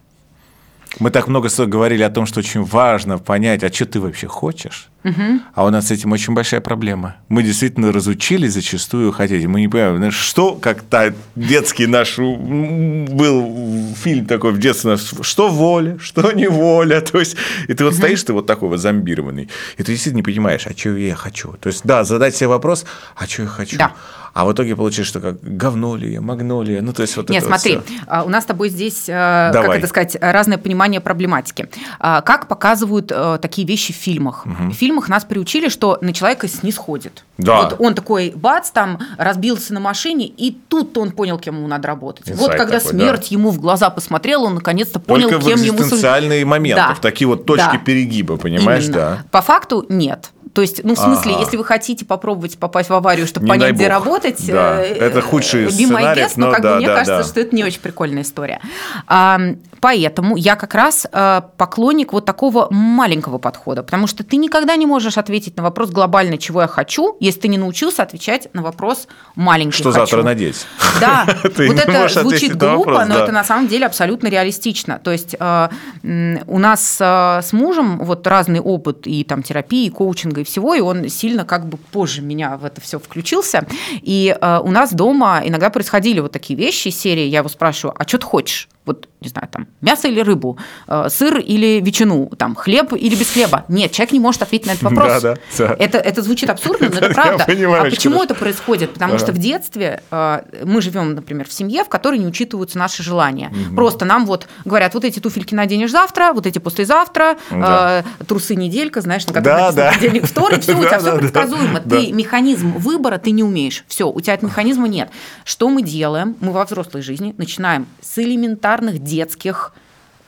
Мы так много говорили о том, что очень важно понять, а что ты вообще хочешь. Угу. А у нас с этим очень большая проблема. Мы действительно разучились зачастую хотеть. Мы не понимаем, что, как то детский наш был фильм такой в детстве, у нас, что воля, что не воля. То есть, и ты вот угу. стоишь, ты вот такой вот зомбированный, и ты действительно не понимаешь, а что я хочу. То есть, да, задать себе вопрос, а что я хочу. Да. А в итоге получилось, что как говнолия, магнолия, ну то есть вот Нет, это смотри, вот а, у нас с тобой здесь, э, Давай. как это сказать, разное понимание проблематики. А, как показывают э, такие вещи в фильмах? Угу. В фильмах нас приучили, что на человека снисходит. Да. Вот он такой, бац, там разбился на машине, и тут он понял, кем ему надо работать. Инсайт вот когда такой, смерть да. ему в глаза посмотрела, он наконец-то понял, Только кем ему... Только в моменты, да. такие вот точки да. перегиба, понимаешь, Именно. да. По факту нет. То есть, ну, в смысле, ага. если вы хотите попробовать попасть в аварию, чтобы не понять, где работать, да. Э, это худший сценарий, но, но как да, бы, мне да, кажется, да. что это не очень прикольная история. А, поэтому я как раз а, поклонник вот такого маленького подхода, потому что ты никогда не можешь ответить на вопрос глобально, чего я хочу, если ты не научился отвечать на вопрос маленький Что хочу. завтра надеть? Да, вот это звучит глупо, но это на самом деле абсолютно реалистично. То есть у нас с мужем вот разный опыт и там терапии, и коучинга, и всего, и он сильно как бы позже меня в это все включился. И э, у нас дома иногда происходили вот такие вещи, серии, я его спрашиваю, а что ты хочешь? Вот, не знаю, там, мясо или рыбу, э, сыр или ветчину, там, хлеб или без хлеба. Нет, человек не может ответить на этот вопрос. Да, да, Это, это звучит абсурдно, но это правда. А почему это происходит? Потому что в детстве э, мы живем, например, в семье, в которой не учитываются наши желания. Просто нам вот говорят, вот эти туфельки наденешь завтра, вот эти послезавтра, э, трусы неделька, знаешь, на которых написано понедельник, вторник, все, у тебя все предсказуемо. Ты механизм выбора ты не умеешь. Все, у тебя этого механизма нет. Что мы делаем? Мы во взрослой жизни начинаем с элементарного элементарных детских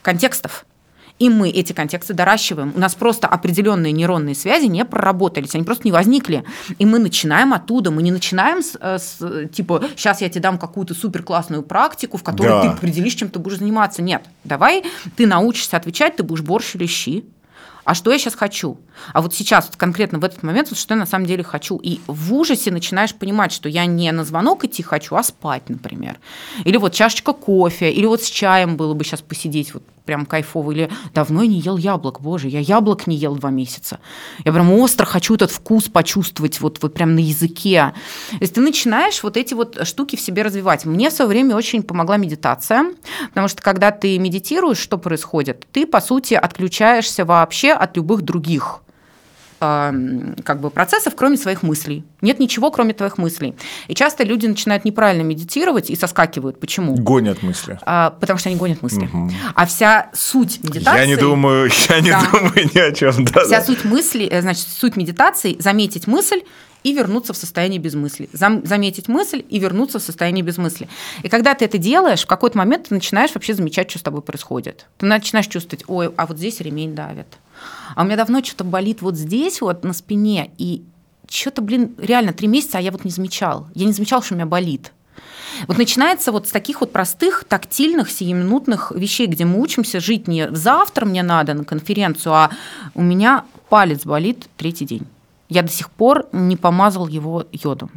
контекстов. И мы эти контексты доращиваем. У нас просто определенные нейронные связи не проработались, они просто не возникли. И мы начинаем оттуда. Мы не начинаем с, э, с типа, сейчас я тебе дам какую-то супер классную практику, в которой да. ты определишь, чем ты будешь заниматься. Нет, давай ты научишься отвечать, ты будешь борщ или щи, а что я сейчас хочу? А вот сейчас, вот конкретно в этот момент, вот что я на самом деле хочу. И в ужасе начинаешь понимать, что я не на звонок идти хочу, а спать, например. Или вот чашечка кофе, или вот с чаем было бы сейчас посидеть, вот прям кайфово. Или давно я не ел яблок, боже, я яблок не ел два месяца. Я прям остро хочу этот вкус почувствовать вот, вот прям на языке. То есть ты начинаешь вот эти вот штуки в себе развивать. Мне в свое время очень помогла медитация, потому что когда ты медитируешь, что происходит? Ты, по сути, отключаешься вообще от любых других как бы процессов, кроме своих мыслей. Нет ничего, кроме твоих мыслей. И часто люди начинают неправильно медитировать и соскакивают. Почему? Гонят мысли. А, потому что они гонят мысли. Угу. А вся суть медитации... Я не думаю, я не да. думаю ни о чем. Да, вся да. суть мысли, э, значит, суть медитации – заметить мысль, и вернуться в состояние без мысли. Заметить мысль и вернуться в состояние без мысли. И когда ты это делаешь, в какой-то момент ты начинаешь вообще замечать, что с тобой происходит. Ты начинаешь чувствовать, ой, а вот здесь ремень давит. А у меня давно что-то болит вот здесь вот на спине, и что-то, блин, реально три месяца, а я вот не замечал. Я не замечал, что у меня болит. Вот начинается вот с таких вот простых, тактильных, сиюминутных вещей, где мы учимся жить не завтра мне надо на конференцию, а у меня палец болит третий день я до сих пор не помазал его йодом.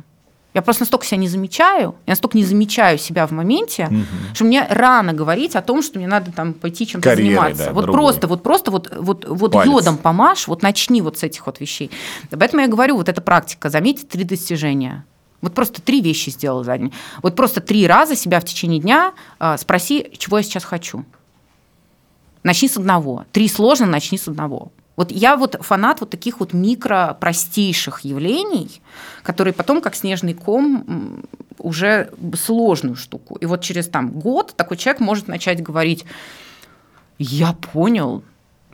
Я просто настолько себя не замечаю, я настолько не замечаю себя в моменте, угу. что мне рано говорить о том, что мне надо там пойти чем-то Карьерой, заниматься. Да, вот другой. просто, вот просто вот, вот, вот йодом помажь, вот начни вот с этих вот вещей. Поэтому я говорю, вот эта практика, заметить три достижения. Вот просто три вещи сделал за день. Вот просто три раза себя в течение дня э, спроси, чего я сейчас хочу. Начни с одного. Три сложно, начни с одного. Вот я вот фанат вот таких вот микро простейших явлений, которые потом, как снежный ком, уже сложную штуку. И вот через там год такой человек может начать говорить, я понял,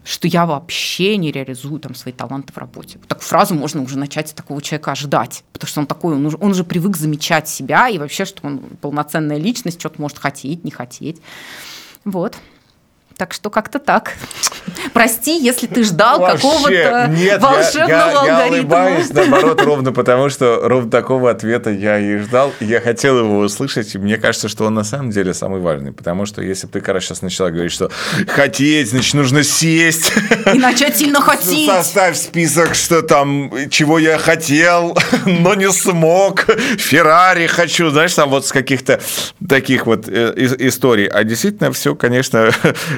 что я вообще не реализую там свои таланты в работе. Вот такую фразу можно уже начать такого человека ожидать, потому что он такой, он уже, он уже привык замечать себя и вообще, что он полноценная личность, что-то может хотеть, не хотеть. Вот. Так что как-то так. Прости, если ты ждал какого-то волшебного я, я, я алгоритма. Я улыбаюсь, наоборот, ровно потому, что ровно такого ответа я и ждал. И я хотел его услышать, и мне кажется, что он на самом деле самый важный. Потому что если бы ты, короче, сейчас начала говорить, что хотеть, значит, нужно сесть. И начать сильно хотеть. Составь список, что там, чего я хотел, но не смог. Феррари хочу, знаешь, там вот с каких-то таких вот э, историй. А действительно все, конечно,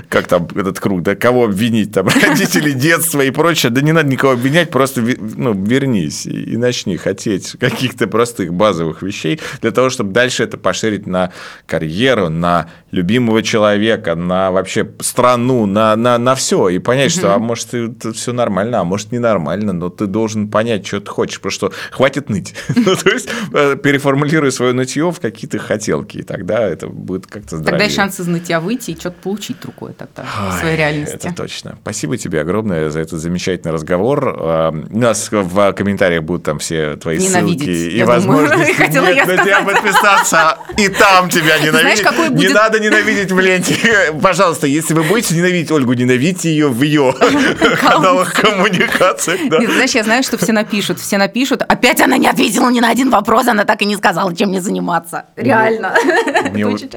как там этот круг, да, кого обвинить, там, родители детства и прочее, да не надо никого обвинять, просто ну, вернись и, и начни хотеть каких-то простых базовых вещей для того, чтобы дальше это поширить на карьеру, на любимого человека, на вообще страну, на, на, на все, и понять, что, а может, это все нормально, а может, ненормально, но ты должен понять, что ты хочешь, потому что хватит ныть. ну, то есть, э, переформулируй свое нытье в какие-то хотелки, и тогда это будет как-то здоровее. Тогда и шанс из нытья выйти и что-то получить рукой тогда Ой, в своей реальности. Это точно. Спасибо тебе огромное за этот замечательный разговор. А, у нас в комментариях будут там все твои ссылки и возможности на тебя подписаться, и там тебя ненавидеть. Не надо ненавидеть в ленте. Пожалуйста, если вы будете ненавидеть Ольгу, ненавидьте ее в ее каналах коммуникациях. Знаешь, я знаю, что все напишут. Все напишут. Опять она не ответила ни на один вопрос, она так и не сказала, чем мне заниматься. Реально.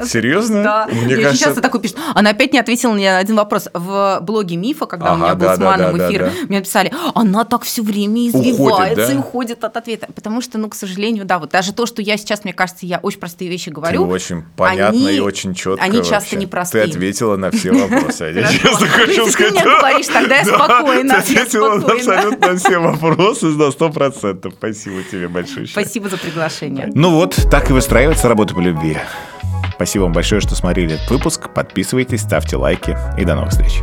Серьезно? Да. Мне кажется... часто такой пишут. Она опять не ответила ни на один вопрос. В блоге Мифа, когда у меня был с Маном эфир, мне написали, она так все время извивается и уходит от ответа. Потому что, ну, к сожалению, да, вот даже то, что я сейчас, мне кажется, я очень простые вещи говорю. очень понятно и очень четко. Они часто непростые. Ты ответила на все вопросы. Я честно хочу сказать. Ты мне говоришь, тогда я спокойно. Ты ответила абсолютно на все вопросы на сто процентов. Спасибо тебе большое. Спасибо за приглашение. Ну вот, так и выстраивается работа по любви. Спасибо вам большое, что смотрели этот выпуск. Подписывайтесь, ставьте лайки и до новых встреч.